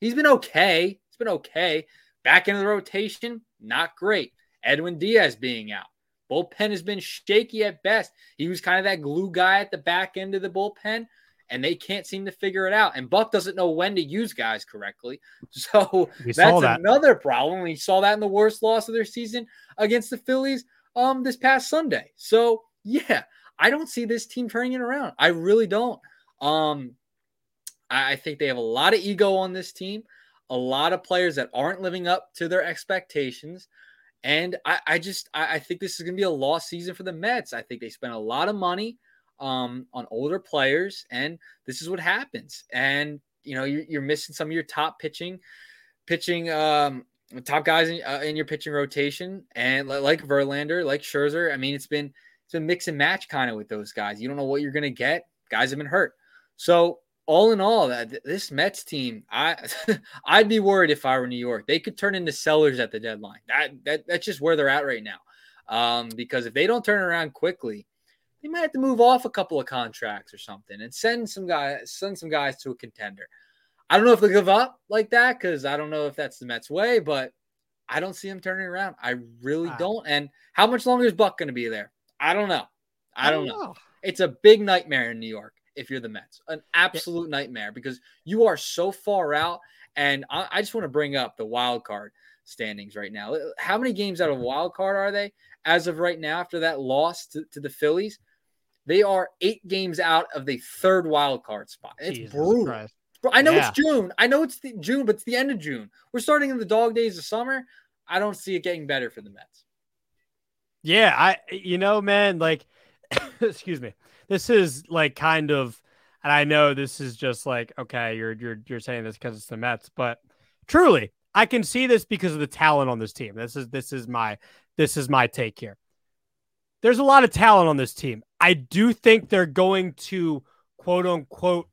he's been okay. It's been okay. Back into the rotation, not great. Edwin Diaz being out. Bullpen has been shaky at best. He was kind of that glue guy at the back end of the bullpen, and they can't seem to figure it out. And Buck doesn't know when to use guys correctly. So that's that. another problem. We saw that in the worst loss of their season against the Phillies um this past Sunday. So yeah, I don't see this team turning it around. I really don't. Um, I think they have a lot of ego on this team a lot of players that aren't living up to their expectations. And I, I just I, I, think this is going to be a lost season for the Mets. I think they spent a lot of money um, on older players, and this is what happens. And you know you're, you're missing some of your top pitching, pitching um, top guys in, uh, in your pitching rotation, and like Verlander, like Scherzer. I mean, it's been it's been mix and match kind of with those guys. You don't know what you're going to get. Guys have been hurt, so all in all, that this Mets team, I I'd be worried if I were New York. They could turn into sellers at the deadline. That, that that's just where they're at right now. Um, because if they don't turn around quickly, they might have to move off a couple of contracts or something and send some guys send some guys to a contender. I don't know if they give up like that because I don't know if that's the Mets way, but I don't see them turning around. I really wow. don't. And how much longer is Buck going to be there? I don't know. I don't, I don't know. know. It's a big nightmare in New York if you're the Mets. An absolute nightmare because you are so far out. And I, I just want to bring up the wild card. standings right now. Uh, how many games out of wild card are they as of right now after that loss to, to the Phillies? They are eight games out of the third wild card spot. It's Jesus brutal. Christ. I know yeah. it's June. I know it's June, but it's the end of June. We're starting in the dog days of summer. I don't see it getting better for the Mets. Yeah, I you know, man, like excuse me. This is like kind of and I know this is just like okay, you're you're you're saying this because it's the Mets, but truly, I can see this because of the talent on this team. This is this is my this is my take here. There's a lot of talent on this team. I do think they're going to quote unquote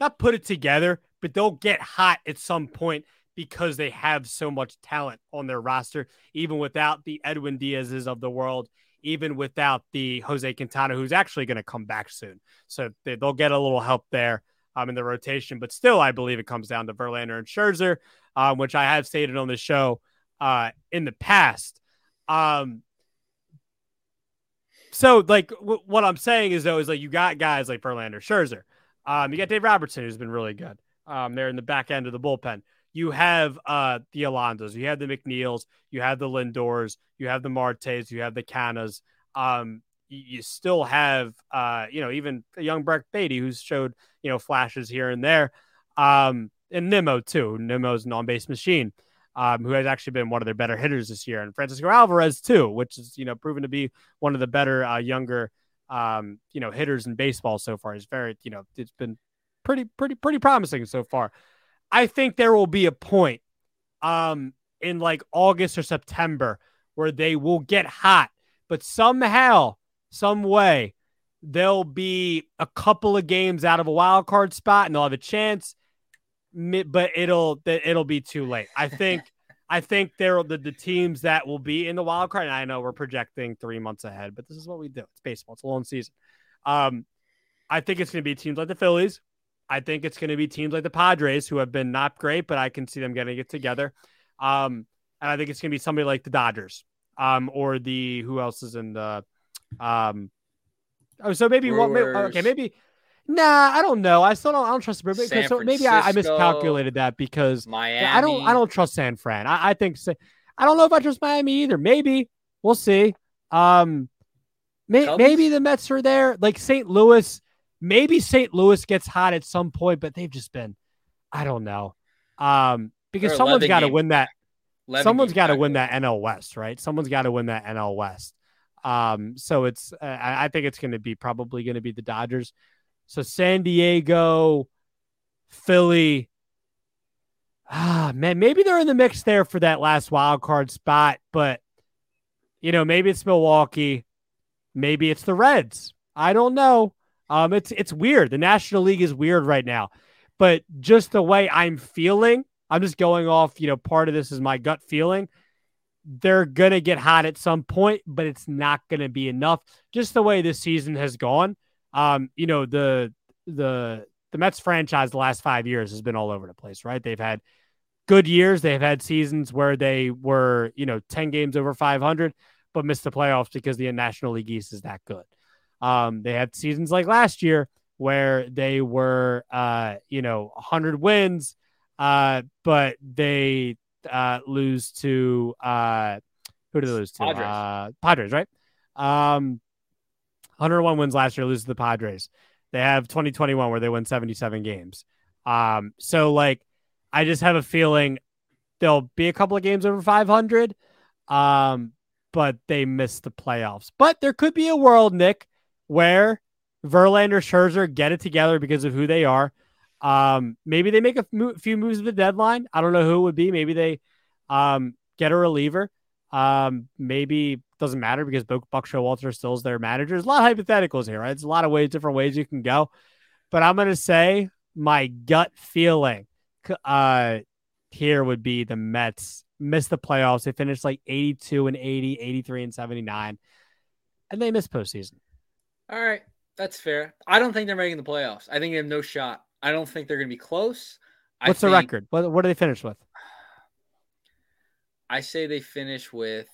not put it together, but they'll get hot at some point because they have so much talent on their roster, even without the Edwin Diaz's of the world, even without the Jose Quintana, who's actually going to come back soon. So they, will get a little help there um, in the rotation. But still, I believe it comes down to Verlander and Scherzer, um, which I have stated on the show uh, in the past. Um, so, like, w- what I'm saying is, though, is like you got guys like Verlander, Scherzer. Um, you got Dave Robertson, who's been really good. Um, there in the back end of the bullpen. You have uh the Alonsos, you have the McNeils, you have the Lindors, you have the Martes, you have the Canhas. Um, you, still have uh, you know, even young Brett Baty who's showed, you know, flashes here and there. Um, and Nimmo too. Nimmo's an on-base machine. Um, who has actually been one of their better hitters this year, and Francisco Alvarez too, which is you know proven to be one of the better uh, younger um, you know, hitters in baseball so far. He's very, you know, it's been pretty, pretty, pretty promising so far. I think there will be a point um in like August or September where they will get hot, but somehow, some way, they'll be a couple of games out of a wild card spot and they'll have a chance. But it'll it'll be too late. I think I think there the, the teams that will be in the wild card. And I know we're projecting three months ahead, but this is what we do. It's baseball. It's a long season. Um, I think it's going to be teams like the Phillies. I think it's going to be teams like the Padres, who have been not great, but I can see them getting it together. Um, and I think it's going to be somebody like the Dodgers, um, or the who else is in the, um, oh, so maybe one, maybe, okay, maybe Nah, I don't know. I still don't. I don't trust the Brewers. So maybe I, I, miscalculated that because Miami. I don't. I don't trust San Fran. I, I think. I don't know if I trust Miami either. Maybe we'll see. Um, may, maybe the Mets are there. Like St. Louis. Maybe St. Louis gets hot at some point, but they've just been. I don't know. Um, because someone's got to win that. Someone's got to win that NL West, right? Someone's got to win that NL West. Um, so it's. Uh, I think it's going to be probably going to be the Dodgers. So San Diego, Philly. Ah, man, maybe they're in the mix there for that last wild card spot, but you know, maybe it's Milwaukee, maybe it's the Reds. I don't know. Um, it's it's weird. The National League is weird right now, but just the way I'm feeling, I'm just going off. You know, part of this is my gut feeling. They're gonna get hot at some point, but it's not gonna be enough. Just the way this season has gone um, you know, the the the Mets franchise the last five years has been all over the place, right? They've had good years. They've had seasons where they were, you know, 10 games over 500, but missed the playoffs because the National League East is that good. Um, they had seasons like last year where they were, uh, you know, 100 wins, uh, but they uh, lose to, uh, who did they lose to? Padres, uh, Padres right? Um, 101 wins last year, lose to the Padres. They have 2021 where they win 77 games. Um, so like, I just have a feeling there'll be a couple of games over 500, um, but they missed the playoffs. But there could be a world, Nick, where Verlander, Scherzer get it together because of who they are. Um, maybe they make a few moves at the deadline. I don't know who it would be. Maybe they um, get a reliever. Um, maybe doesn't matter because Buck Showalter still is their manager. There's a lot of hypotheticals here, right? It's a lot of ways, different ways you can go. But I'm going to say my gut feeling uh, here would be the Mets miss the playoffs. They finished like 82 and 80, 83 and 79, and they missed postseason. All right. That's fair. I don't think they're making the playoffs. I think they have no shot. I don't think they're going to be close. What's I the record? What, what do they finish with? I say they finish with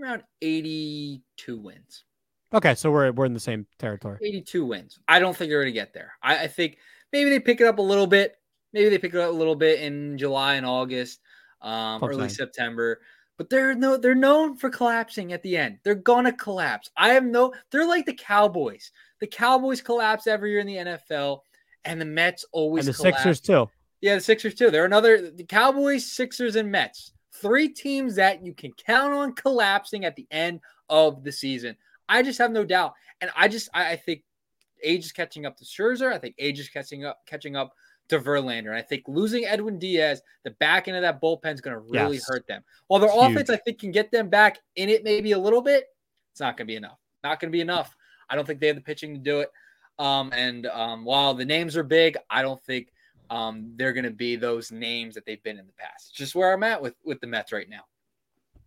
around 82 wins. Okay, so we're we're in the same territory. 82 wins. I don't think they're going to get there. I, I, think maybe they pick it up a little bit. Maybe they pick it up a little bit in July and August. um, early September. But they're no, they're known for collapsing at the end. They're gonna collapse. I have no. They're like the Cowboys. The Cowboys collapse every year in the NFL, and the Mets always. And the collapse. Sixers too. Yeah, the Sixers too. They're another the Cowboys, Sixers, and Mets. Three teams that you can count on collapsing at the end of the season. I just have no doubt, and I just I, I think age is catching up to Scherzer. I think age is catching up catching up to Verlander. And I think losing Edwin Diaz, the back end of that bullpen is going to really yes. hurt them. While their it's offense, huge. I think, can get them back in it maybe a little bit, it's not going to be enough. Not going to be enough. I don't think they have the pitching to do it. Um, and um, while the names are big, I don't think um, they're going to be those names that they've been in the past. It's just where I'm at with with the Mets right now.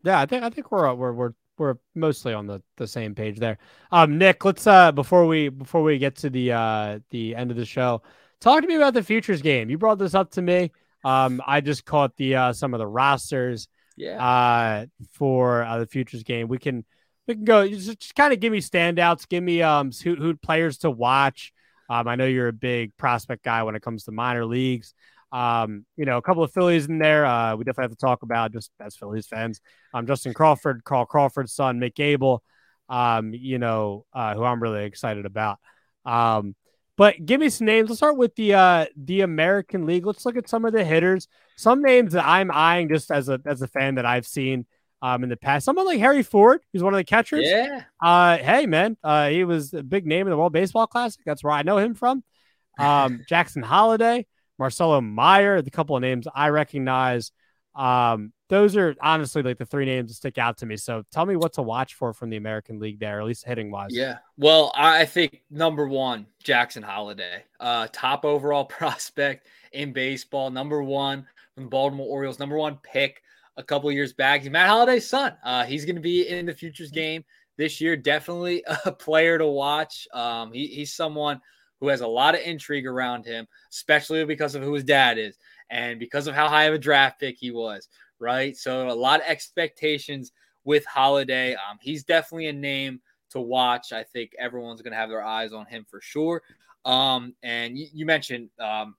Yeah, I think I think we're we're we're we're mostly on the, the same page there. Um, Nick, let's uh before we before we get to the uh the end of the show, talk to me about the futures game. You brought this up to me. Um, I just caught the uh some of the rosters. Yeah. Uh, for uh, the futures game, we can we can go just, just kind of give me standouts, give me um who, who players to watch. Um, I know you're a big prospect guy when it comes to minor leagues. Um, you know, a couple of Phillies in there. Uh, we definitely have to talk about just as Phillies fans. Um, Justin Crawford, Carl Crawford's son, Mick Abel. Um, you know, uh, who I'm really excited about. Um, but give me some names. Let's start with the uh the American League. Let's look at some of the hitters. Some names that I'm eyeing just as a as a fan that I've seen um in the past. Someone like Harry Ford, who's one of the catchers. Yeah. Uh hey man, uh he was a big name in the World Baseball Classic. That's where I know him from. Um Jackson Holliday, Marcelo Meyer, the couple of names I recognize. Um, those are honestly like the three names that stick out to me. So tell me what to watch for from the American League there, at least hitting wise. Yeah. Well, I think number one, Jackson Holliday, uh, top overall prospect in baseball, number one from the Baltimore Orioles, number one pick a couple years back. He's Matt Holliday's son. Uh, he's going to be in the futures game this year. Definitely a player to watch. Um, he, he's someone who has a lot of intrigue around him, especially because of who his dad is and because of how high of a draft pick he was, right? So a lot of expectations with Holliday. Um, he's definitely a name to watch. I think everyone's going to have their eyes on him for sure. Um, and you, you mentioned um,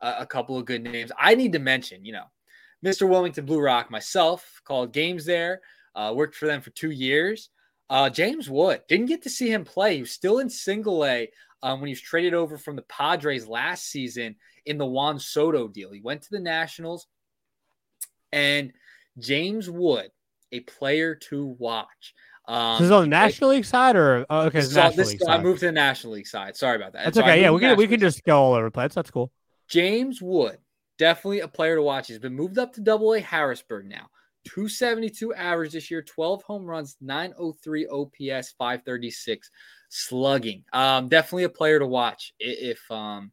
a, a, couple of good names. I need to mention, you know, Mr. Wilmington Blue Rock, myself, called games there, uh, worked for them for two years. Uh, James Wood didn't get to see him play. He was still in single A um, when he was traded over from the Padres last season in the Juan Soto deal. He went to the Nationals, and James Wood, a player to watch. Um, this is on the National League side, or oh, okay, so this, I moved to the National League side. Sorry about that. That's so okay. Yeah, we can we can just go all over the place. That's cool. James Wood, definitely a player to watch. He's been moved up to Double A Harrisburg now. 272 average this year, 12 home runs, 903 OPS, 536 slugging. Um, definitely a player to watch if um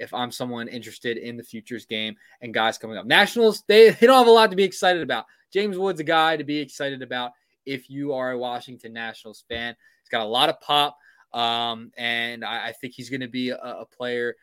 if I'm someone interested in the futures game and guys coming up. Nationals, they, they don't have a lot to be excited about. James Wood's a guy to be excited about if you are a Washington Nationals fan. He's got a lot of pop. Um, and I, I think he's going to be a, a, player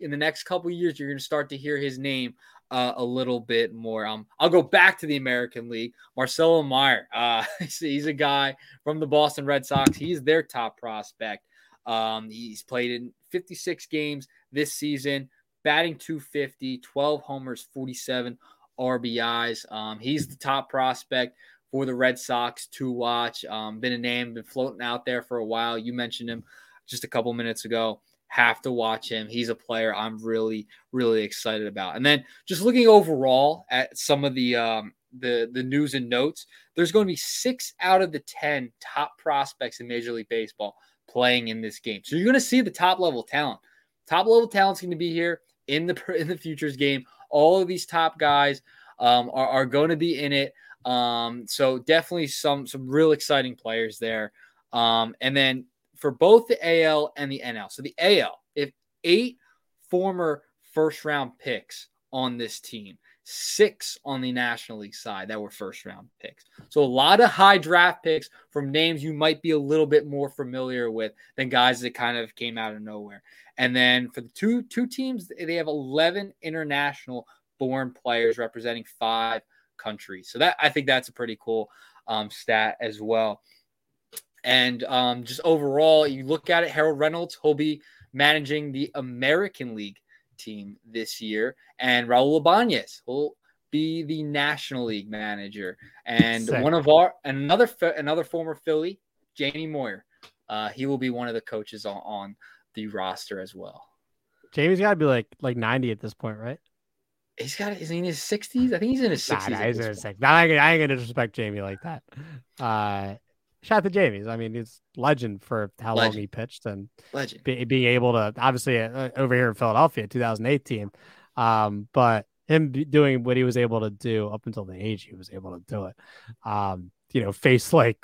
in the next couple years. You're going to start to hear his name uh, a little bit more. Um, I'll go back to the American League. Marcelo Meyer, uh, he's a guy from the Boston Red Sox. He's their top prospect. Um, he's played in 56 games this season, batting 250, 12 homers, 47 RBIs. Um, he's the top prospect for the Red Sox to watch. Um, been a name, been floating out there for a while. You mentioned him just a couple minutes ago have to watch him. He's a player I'm really, really excited about. And then just looking overall at some of the um, the the news and notes, there's going to be six out of the ten top prospects in Major League Baseball playing in this game. So you're going to see the top level talent. Top level talent's going to be here in the in the futures game. All of these top guys um, are, are going to be in it. Um, so definitely some some real exciting players there. Um, and then for both the AL and the NL. So the AL, if eight former first round picks on this team, six on the National League side that were first round picks. So a lot of high draft picks from names you might be a little bit more familiar with than guys that kind of came out of nowhere. And then for the two two teams, they have 11 international born players representing five countries. So that I think that's a pretty cool um, stat as well. And um, just overall, you look at it, Harold Reynolds, he'll be managing the American League team this year, and Raul Ibanez will be the National League manager. And Sick. one of our another another former Philly, Jamie Moyer, uh, he will be one of the coaches on, on the roster as well. Jamie's got to be like like 90 at this point, right? He's got is he in his sixties? I think he's in his Nah, sixties. nah, he's in his 60s. I ain't, I ain't gonna disrespect Jamie like that. Uh, shout out to Jamie's. I mean, he's legend for how long he pitched and Legend. be, being able to obviously uh, over here in Philadelphia, 2018. Um, but him doing what he was able to do up until the age he was able to do it, um, you know, face like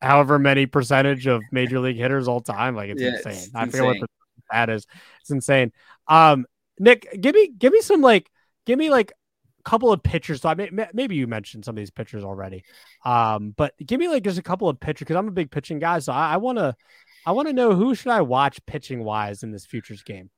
however many percentage of major league hitters all time, like it's Yeah, it's insane. I forget what the, that is. It's insane. Um, Nick, give me give me some like give me like couple of pitchers. So I may, may- maybe you mentioned some of these pitchers already, um, but give me like just a couple of pitchers because I'm a big pitching guy. So I, I want to I want to know who should I watch pitching wise in this futures game.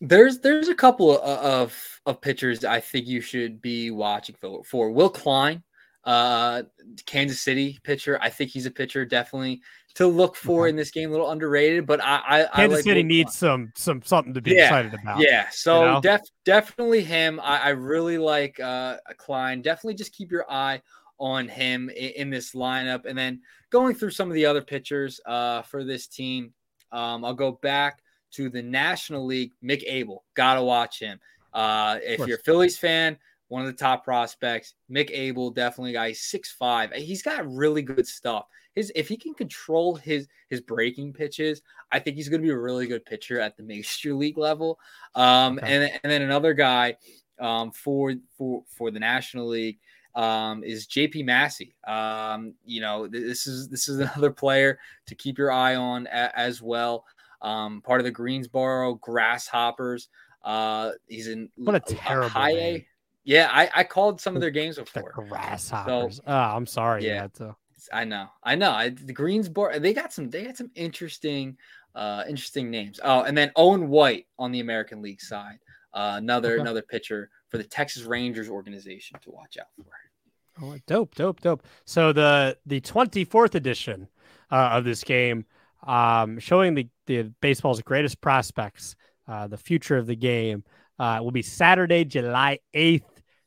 There's there's a couple of of, of pitchers I think you should be watching for. For Will Klein, uh, Kansas City pitcher. I think he's a pitcher definitely to look for in this game. A little underrated, but I I, I Kansas like City needs some some something to be Yeah, excited about. Yeah, so know? def, definitely him. I, I really like uh, Klein. Definitely just keep your eye on him in, in this lineup. And then going through some of the other pitchers uh, for this team, um, I'll go back to the National League. Mick Abel, gotta watch him. Uh, if you're a Phillies fan, one of the top prospects, Mick Abel, definitely a guy. Six five. He's got really good stuff. His if he can control his his breaking pitches, I think he's going to be a really good pitcher at the major league level. Um, Okay. and and then another guy um, for for for the National League um, is JP Massey. Um, you know, th- this is this is another player to keep your eye on a- as well. Um, part of the Greensboro Grasshoppers. Uh, he's in What a terrible high name. A. Yeah, I, I called some of their games The before. grasshoppers. oh, I'm sorry. Yeah. To. I know, I know. I, the Greensboro, they got some, they got some interesting, uh, interesting names. Oh, and then Owen White on the American League side, uh, another Okay. another pitcher for the Texas Rangers organization to watch out for. Oh, dope, dope, dope. So the the 24th edition uh, of this game, um, showing the the baseball's greatest prospects, uh, the future of the game, uh, will be Saturday, July 8th,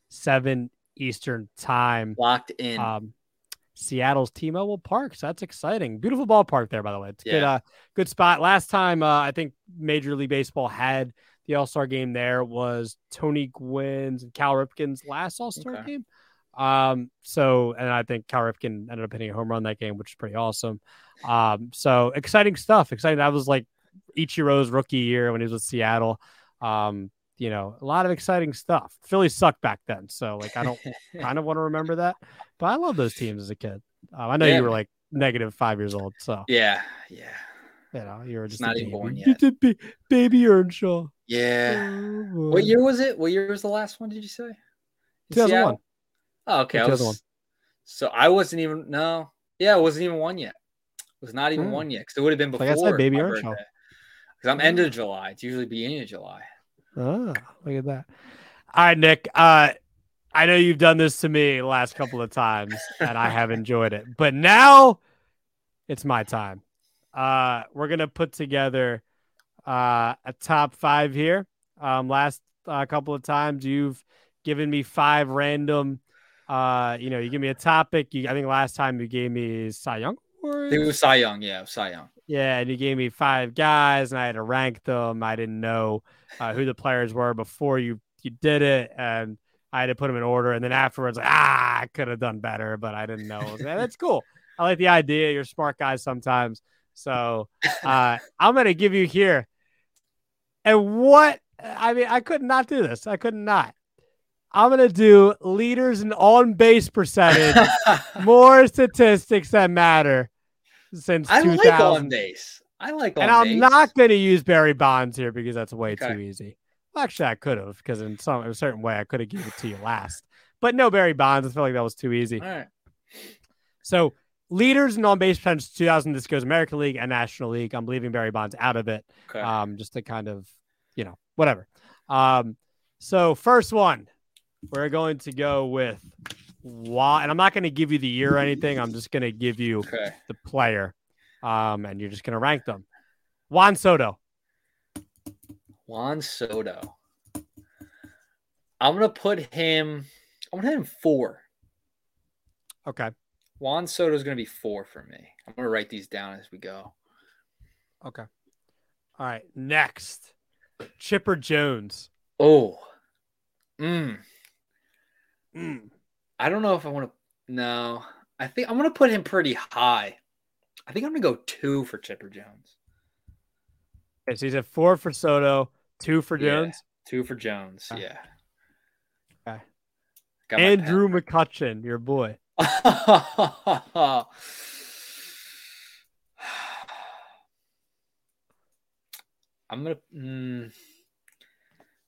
seven Eastern time. Locked in. Um, Seattle's T-Mobile Park. So that's exciting. Beautiful ballpark there, by the way. It's a good, uh, good spot. Last time, uh, I think Major League Baseball had the All Star game there was Tony Gwynn's and Cal Ripken's last All Star Okay. game. Um, so and I think Cal Ripken ended up hitting a home run that game, which is pretty awesome. Um, so exciting stuff. Exciting. That was like Ichiro's rookie year when he was with Seattle. Um, you know, a lot of exciting stuff. Philly sucked back then, so like I don't kind of want to remember that. But I love those teams as a kid. Um, I know Yeah, you were like negative five years old, so yeah, yeah, you know you were just not even born You yet. did baby Earnshaw. yeah. Oh, What year was it? What year was the last one? Did you say? 2001. Oh, okay. I 2001. was, so I wasn't even no. Yeah, it wasn't even one yet. It was not even Hmm. one yet because it would have been before. Like I said, Baby Earnshaw. Because I'm end of July. It's usually beginning of July. Ah, look at that. All right, Nick. Uh, I know you've done this to me last couple of times, and I have enjoyed it. But now it's my time. Uh, we're gonna put together uh, a top five here. Um, last uh, couple of times you've given me five random. Uh, you know, you give me a topic. You, I think last time you gave me Cy Young. I Awards. it was Cy Young. Yeah, it Cy Young. Yeah, and you gave me five guys, and I had to rank them. I didn't know uh, who the players were before you you did it, and I had to put them in order. And then afterwards, like, ah, I could have done better, but I didn't know. That's cool. I like the idea. You're smart guys sometimes, so uh, I'm gonna give you here. And what I mean, I could not do this. I could not. I'm gonna do leaders in on base percentage, more statistics that matter since I 2000 like on base. I like on and I'm base. not going to use Barry Bonds here because that's way Okay. too easy. Well, actually, I could have because in some a certain way I could have given it to you last, but no Barry Bonds. I feel like that was too easy. All right. So leaders in on base percentage 2000. This goes American League and National League. I'm leaving Barry Bonds out of it, Okay. um, just to kind of you know whatever. Um, so first one, we're going to go with why, and I'm not going to give you the year or anything. I'm just going to give you okay. the player, um, and you're just going to rank them. Juan Soto. Juan Soto. I'm gonna put him I'm gonna hit him four. Okay. Juan Soto is gonna be four for me. I'm gonna write these down as we go. Okay. All right. Next, Chipper Jones. Oh. Mm. Mm. I don't know if I want to. No, I think I'm gonna put him pretty high. I think I'm gonna go two for Chipper Jones. Okay, so he's at four for Soto, two for Yeah. Jones. Two for Jones. Okay. Yeah. Okay. Got Andrew McCutchen, your boy. I'm gonna. Mm,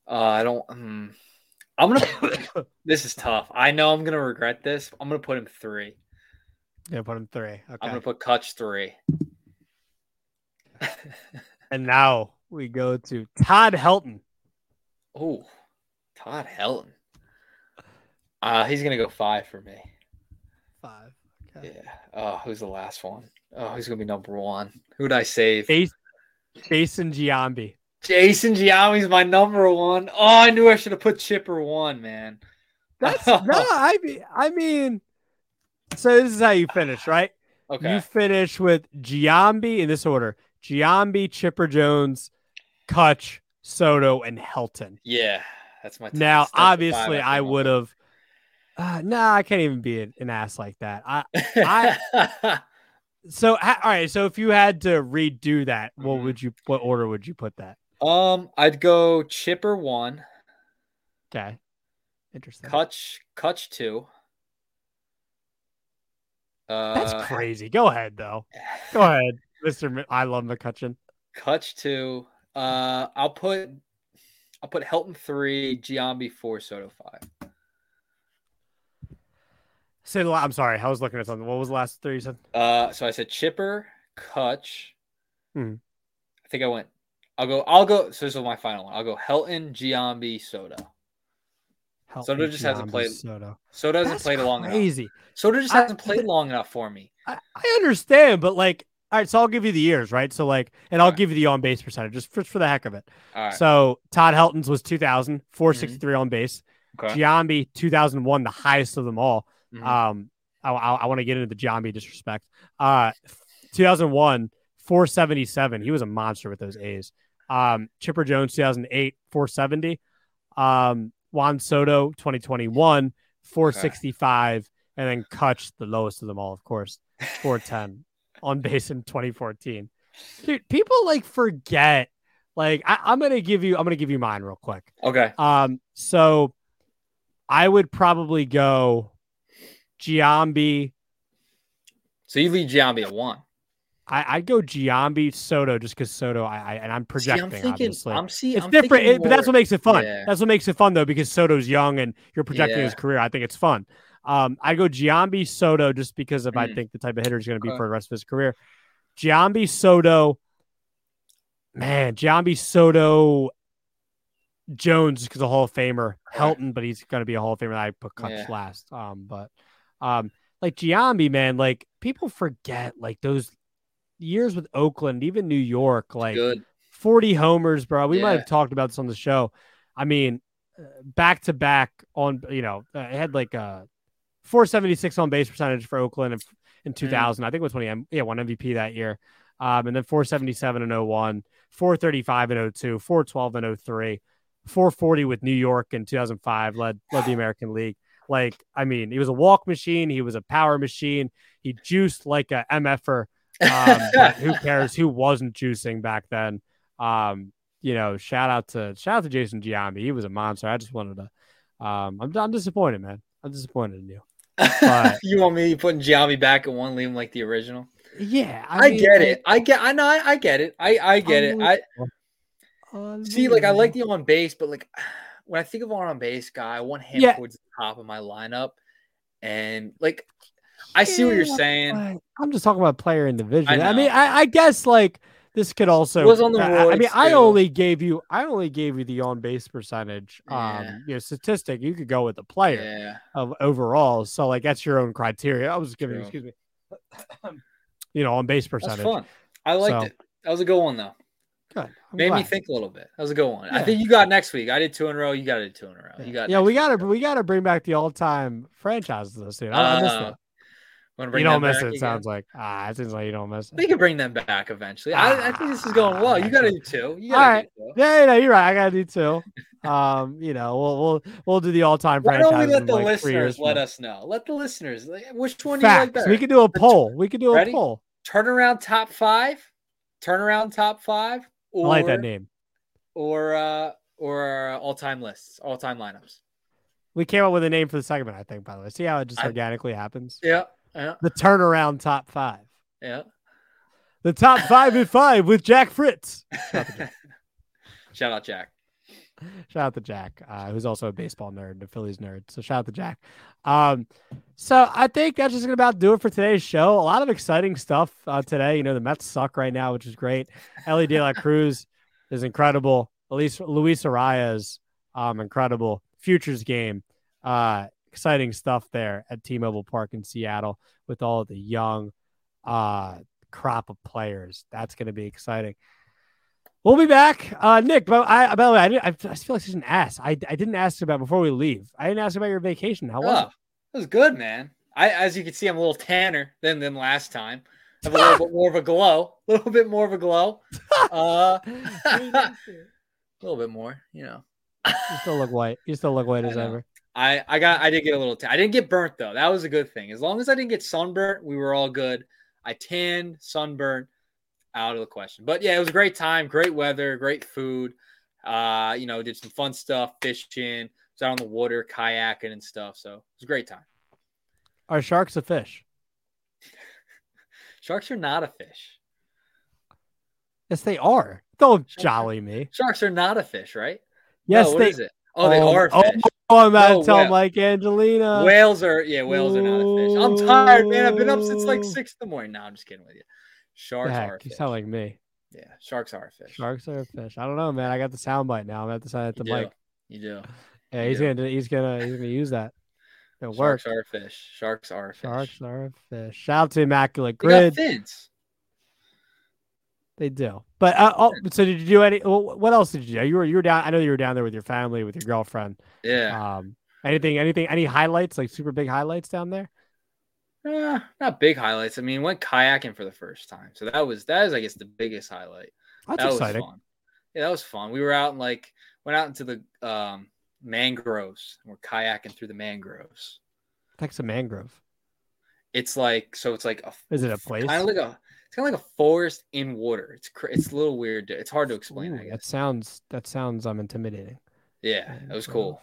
uh, I don't. Mm, I'm gonna. this is tough. I know I'm gonna regret this. I'm gonna put him three. Yeah, put him three. Okay. I'm gonna put Kutch three. And now we go to Todd Helton. Oh, Todd Helton. Uh, he's gonna go five for me. Five. Okay. Yeah. Oh, who's the last one? Oh, who's gonna be number one? Who'd I save? Jas- Jason Giambi. Jason Giambi's my number one. Oh, I knew I should have put Chipper one, man. That's no, I mean, I mean, so this is how you finish, right? Okay. You finish with Giambi in this order: Giambi, Chipper Jones, Kutch, Soto, and Helton. Yeah, that's my. Now, the five obviously, I would have. Uh, nah, I can't even be an, an ass like that. I I- so all right. So if you had to redo that, what Mhm. would you? What order would you put that? Um, I'd go Chipper one, Okay, interesting. Kutch, Kutch two. Uh, That's crazy. Go ahead though. Go ahead, Mister. M- I love McCutchen. Kutch two. Uh, I'll put, I'll put Helton three, Giambi four, Soto five. Say the la- I'm sorry. I was looking at something. What was the last three you said? Uh, so I said Chipper, Kutch. Hmm. I think I went. I'll go. I'll go. So this is my final one. I'll go Helton, Giambi, Soto. Help Soto me, just hasn't played- Soto. Hasn't That's played it long enough. crazy. Soto just hasn't played long enough for me. I, I understand, but like, all right. So I'll give you the years, right? So like, and I'll Okay. give you the on base percentage just for, for the heck of it. All right. Mm-hmm. So Todd Helton's was 2,000, 463 on base. okay. Giambi 2001, the highest of them all. Mhm. Um, I, I, I want to get into the Giambi disrespect. Uh, 2001, 477. He was a monster with those A's. Um, Chipper Jones 2008, 470. Um, Juan Soto 2021, 465, and then Kutch, the lowest of them all, of course, 410 on base in 2014. Dude, people like forget. Like I, I'm gonna give you, I'm gonna give you mine real quick. okay. Um, so I would probably go Giambi. So you lead Giambi at one. I, I'd go Giambi Soto just because Soto. I, I and I'm See, projecting. I'm thinking. obviously, I'm seeing. it's I'm different, it- but that's what makes it fun. Yeah. That's what makes it fun though, because Soto's young and you're projecting Yeah. his career. I think it's fun. Um, I go Giambi Soto just because of I Mm. think the type of hitter he's going to be Okay. for the rest of his career. Giambi Soto, man, Giambi Soto, Jones because a Hall of Famer, Helton, but he's going to be a Hall of Famer. I put Kutch Yeah. last. Um, but um, like Giambi, man, like people forget like those years with Oakland, even New York, like Good. 40 homers, bro. We might have talked about this on the show. I mean, back to back on, you know, uh, it had like a 476 on base percentage for Oakland in, in 2000. I think it was when he M- yeah, won MVP that year. Um, and then 477 in 01, 435 in 02, 412 in 03, 440 with New York in 2005, led led the American League. Like, I mean, he was a walk machine, he was a power machine, he juiced like a MFer. Um, who cares who wasn't juicing back then? Um, you know, shout out to shout out to Jason Giambi. He was a monster. I just wanted to. Um, I'm I'm disappointed, man. I'm disappointed in you. but- you want me putting Giambi back in one, leave him like the original? Yeah, I, mean, get it. I get. I know. I, I get it. I I get it. I see. Like I like the on base, but like when I think of an on base guy, I want him Yeah. towards the top of my lineup, and like I see what you're saying. I'm just talking about player individually. I, I mean. I, I guess like this could also Was on the I- mean, roids, I only gave you I only gave you the on base percentage um Yeah. you know statistic. You could go with the player Yeah. of overall. So like that's your own criteria. I was giving you, True. excuse me. you know, on base That's percentage. fun. I liked So- it. That was a good one though. Good. I'm Made me think a little bit. That was a good one. I think you got next week. I did two in a row. You got to do two in a row. You got yeah, we gotta we gotta bring back the all time franchises this dude. I, I miss Uh, that. You don't miss it. again? Sounds like ah, it seems like you don't miss it. We can bring them back eventually. I, I think this is going well. You got to do two. You got right. to do two. Yeah, yeah, you're right. I gotta do two. Um, you know, we'll we'll we'll do the all time Why don't we let the like, listeners let us know? Let the listeners. Which one do you like Facts. better? we could do a poll. We could do a Ready? poll. Turnaround top five. Turnaround top five. Or, I like that name. Or uh, or all time lists, all time lineups. We came up with a name for the segment. I think. By the way, see how it just I- organically happens. Yeah. Yeah. The turnaround top five. Yeah. The top five at five with Jack Fritz. Shout out Jack. Shout out to Jack, uh, who's also a baseball nerd, a Phillies nerd. So shout out to Jack. Um, so I think that's just gonna about do it for today's show. A lot of exciting stuff uh, today. You know, the Mets suck right now, which is great. Elly De La Cruz is incredible. At least Luis Arraez, um, incredible. Futures game, uh, exciting stuff there at T-Mobile Park in Seattle with all of the young, uh, crop of players. That's gonna be exciting. We'll be back, uh, Nick. But I, by the way, I, didn't, I, I feel like such an ass. I, I didn't ask about before we leave. I didn't ask about your vacation. How was Oh, it was good, man. I, as you can see, I'm a little tanner than than last time. I have a little bit more of a glow, a little bit more of a glow, uh, a little bit more. You know, you still look white. You still look white I as know. ever. I I got I did get a little. Tan. I didn't get burnt though. That was a good thing. As long as I didn't get sunburnt, we were all good. I tanned, sunburnt, out of the question. But yeah, it was a great time, great weather, great food. Uh, you know, did some fun stuff, fishing, was out on the water, kayaking and stuff. So it was a great time. Are sharks a fish? Sharks are not a fish. Yes, they are. Don't Sharks are- jolly me. Sharks are not a fish, right? Yes, no, what they is it? Oh, they oh, are Oh, fish. Oh, I'm about No, oh, to tell whale. Mike Angelina. whales are yeah, whales are not a fish. I'm tired, man. I've been up since like six in the morning. No, I'm just kidding with you. The Sharks are a heck, you sound like me. yeah, sharks are a fish. Sharks are a fish. I don't know, man. I got the sound bite now. I'm gonna have to sign it to You do. You do. Yeah, You he's do. gonna he's gonna he's gonna use that. It works. Sharks are a fish. Sharks are a fish. Sharks are a fish. Shout out to Immaculate They got Grid. fins. They do. But uh, oh, so did you do any? What else did you do? You were you were down. I know you were down there with your family, with your girlfriend. Yeah. Um, anything, anything, any highlights like super big highlights down there? Uh, not big highlights. I mean, went kayaking for the first time. So that was that is I guess the biggest highlight. That's that exciting. was fun. Yeah, that was fun. We were out in like went out into the um mangroves. We're kayaking through the mangroves. Like a mangrove. It's like so it's like a Is it a place? kind of like a it's kind of like a forest in water. It's cr- it's a little weird. to- It's hard to explain. Ooh, that sounds that sounds um intimidating. Yeah, that was cool.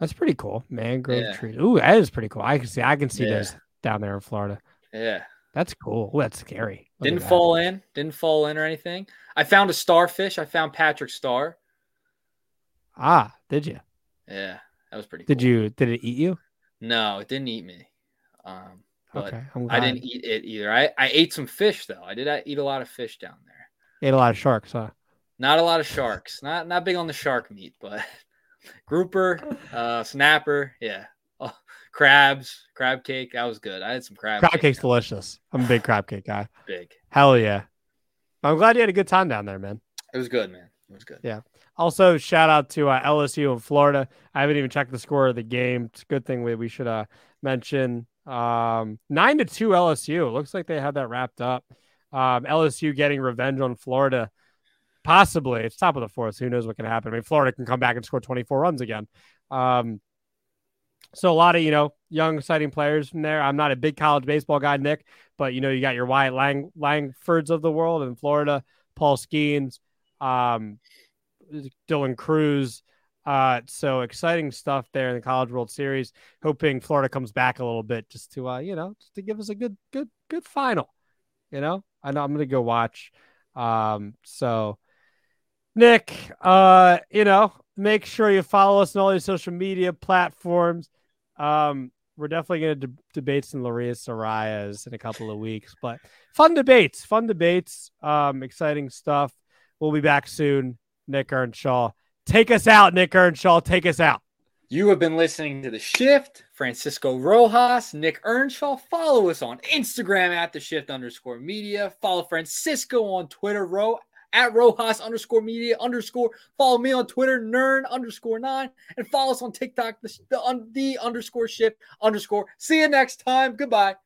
That's pretty cool. Mangrove Yeah. trees. Ooh, that is pretty cool. I can see I can see Yeah. those down there in Florida. Yeah. That's cool. Ooh, that's scary. Look Didn't fall in. Didn't fall in or anything. I found a starfish. I found Patrick Star. Ah, did you? Yeah, that was pretty. Did cool. you? Did it eat you? No, it didn't eat me. Um, but okay, I didn't eat it either. I, I ate some fish though. I did eat a lot of fish down there. Ate a lot of sharks, huh? Not a lot of sharks. Not not big on the shark meat, but grouper, uh, snapper, yeah. Oh, crabs, crab cake. That was good. I had some crab. Crab cake. cake's delicious. I'm a big crab cake guy. Big. Hell yeah. I'm glad you had a good time down there, man. It was good, man. It was good. Yeah. Also, shout out to uh, LSU in Florida. I haven't even checked the score of the game. It's a good thing we, we should uh, mention. Um, nine to two LSU. Looks like they had that wrapped up. Um, LSU getting revenge on Florida. Possibly. It's top of the fourth. Who knows what can happen? I mean, Florida can come back and score 24 runs again. Um, so a lot of, you know, young, exciting players from there. I'm not a big college baseball guy, Nick, but, you know, you got your Wyatt Lang- Langfords of the world in Florida, Paul Skenes, um, Dylan Crews. Uh, so exciting stuff there in the College World Series. Hoping Florida comes back a little bit just to, uh, you know, just to give us a good, good, good final. You know, I know I'm gonna go watch. Um, so Nick, uh, you know, make sure you follow us on all these social media platforms. Um, we're definitely going to de- debate some Larias Arraez in a couple of weeks, but fun debates, fun debates, um, exciting stuff. We'll be back soon. Nick Earnshaw, take us out. Nick Earnshaw, take us out. You have been listening to The Shift. Francisco Rojas, Nick Earnshaw. Follow us on Instagram at The Shift underscore media. Follow Francisco on Twitter, Ro at Rojas underscore media underscore. Follow me on Twitter, Nern underscore nine. And follow us on TikTok, the, the, the underscore shift underscore. See you next time. Goodbye.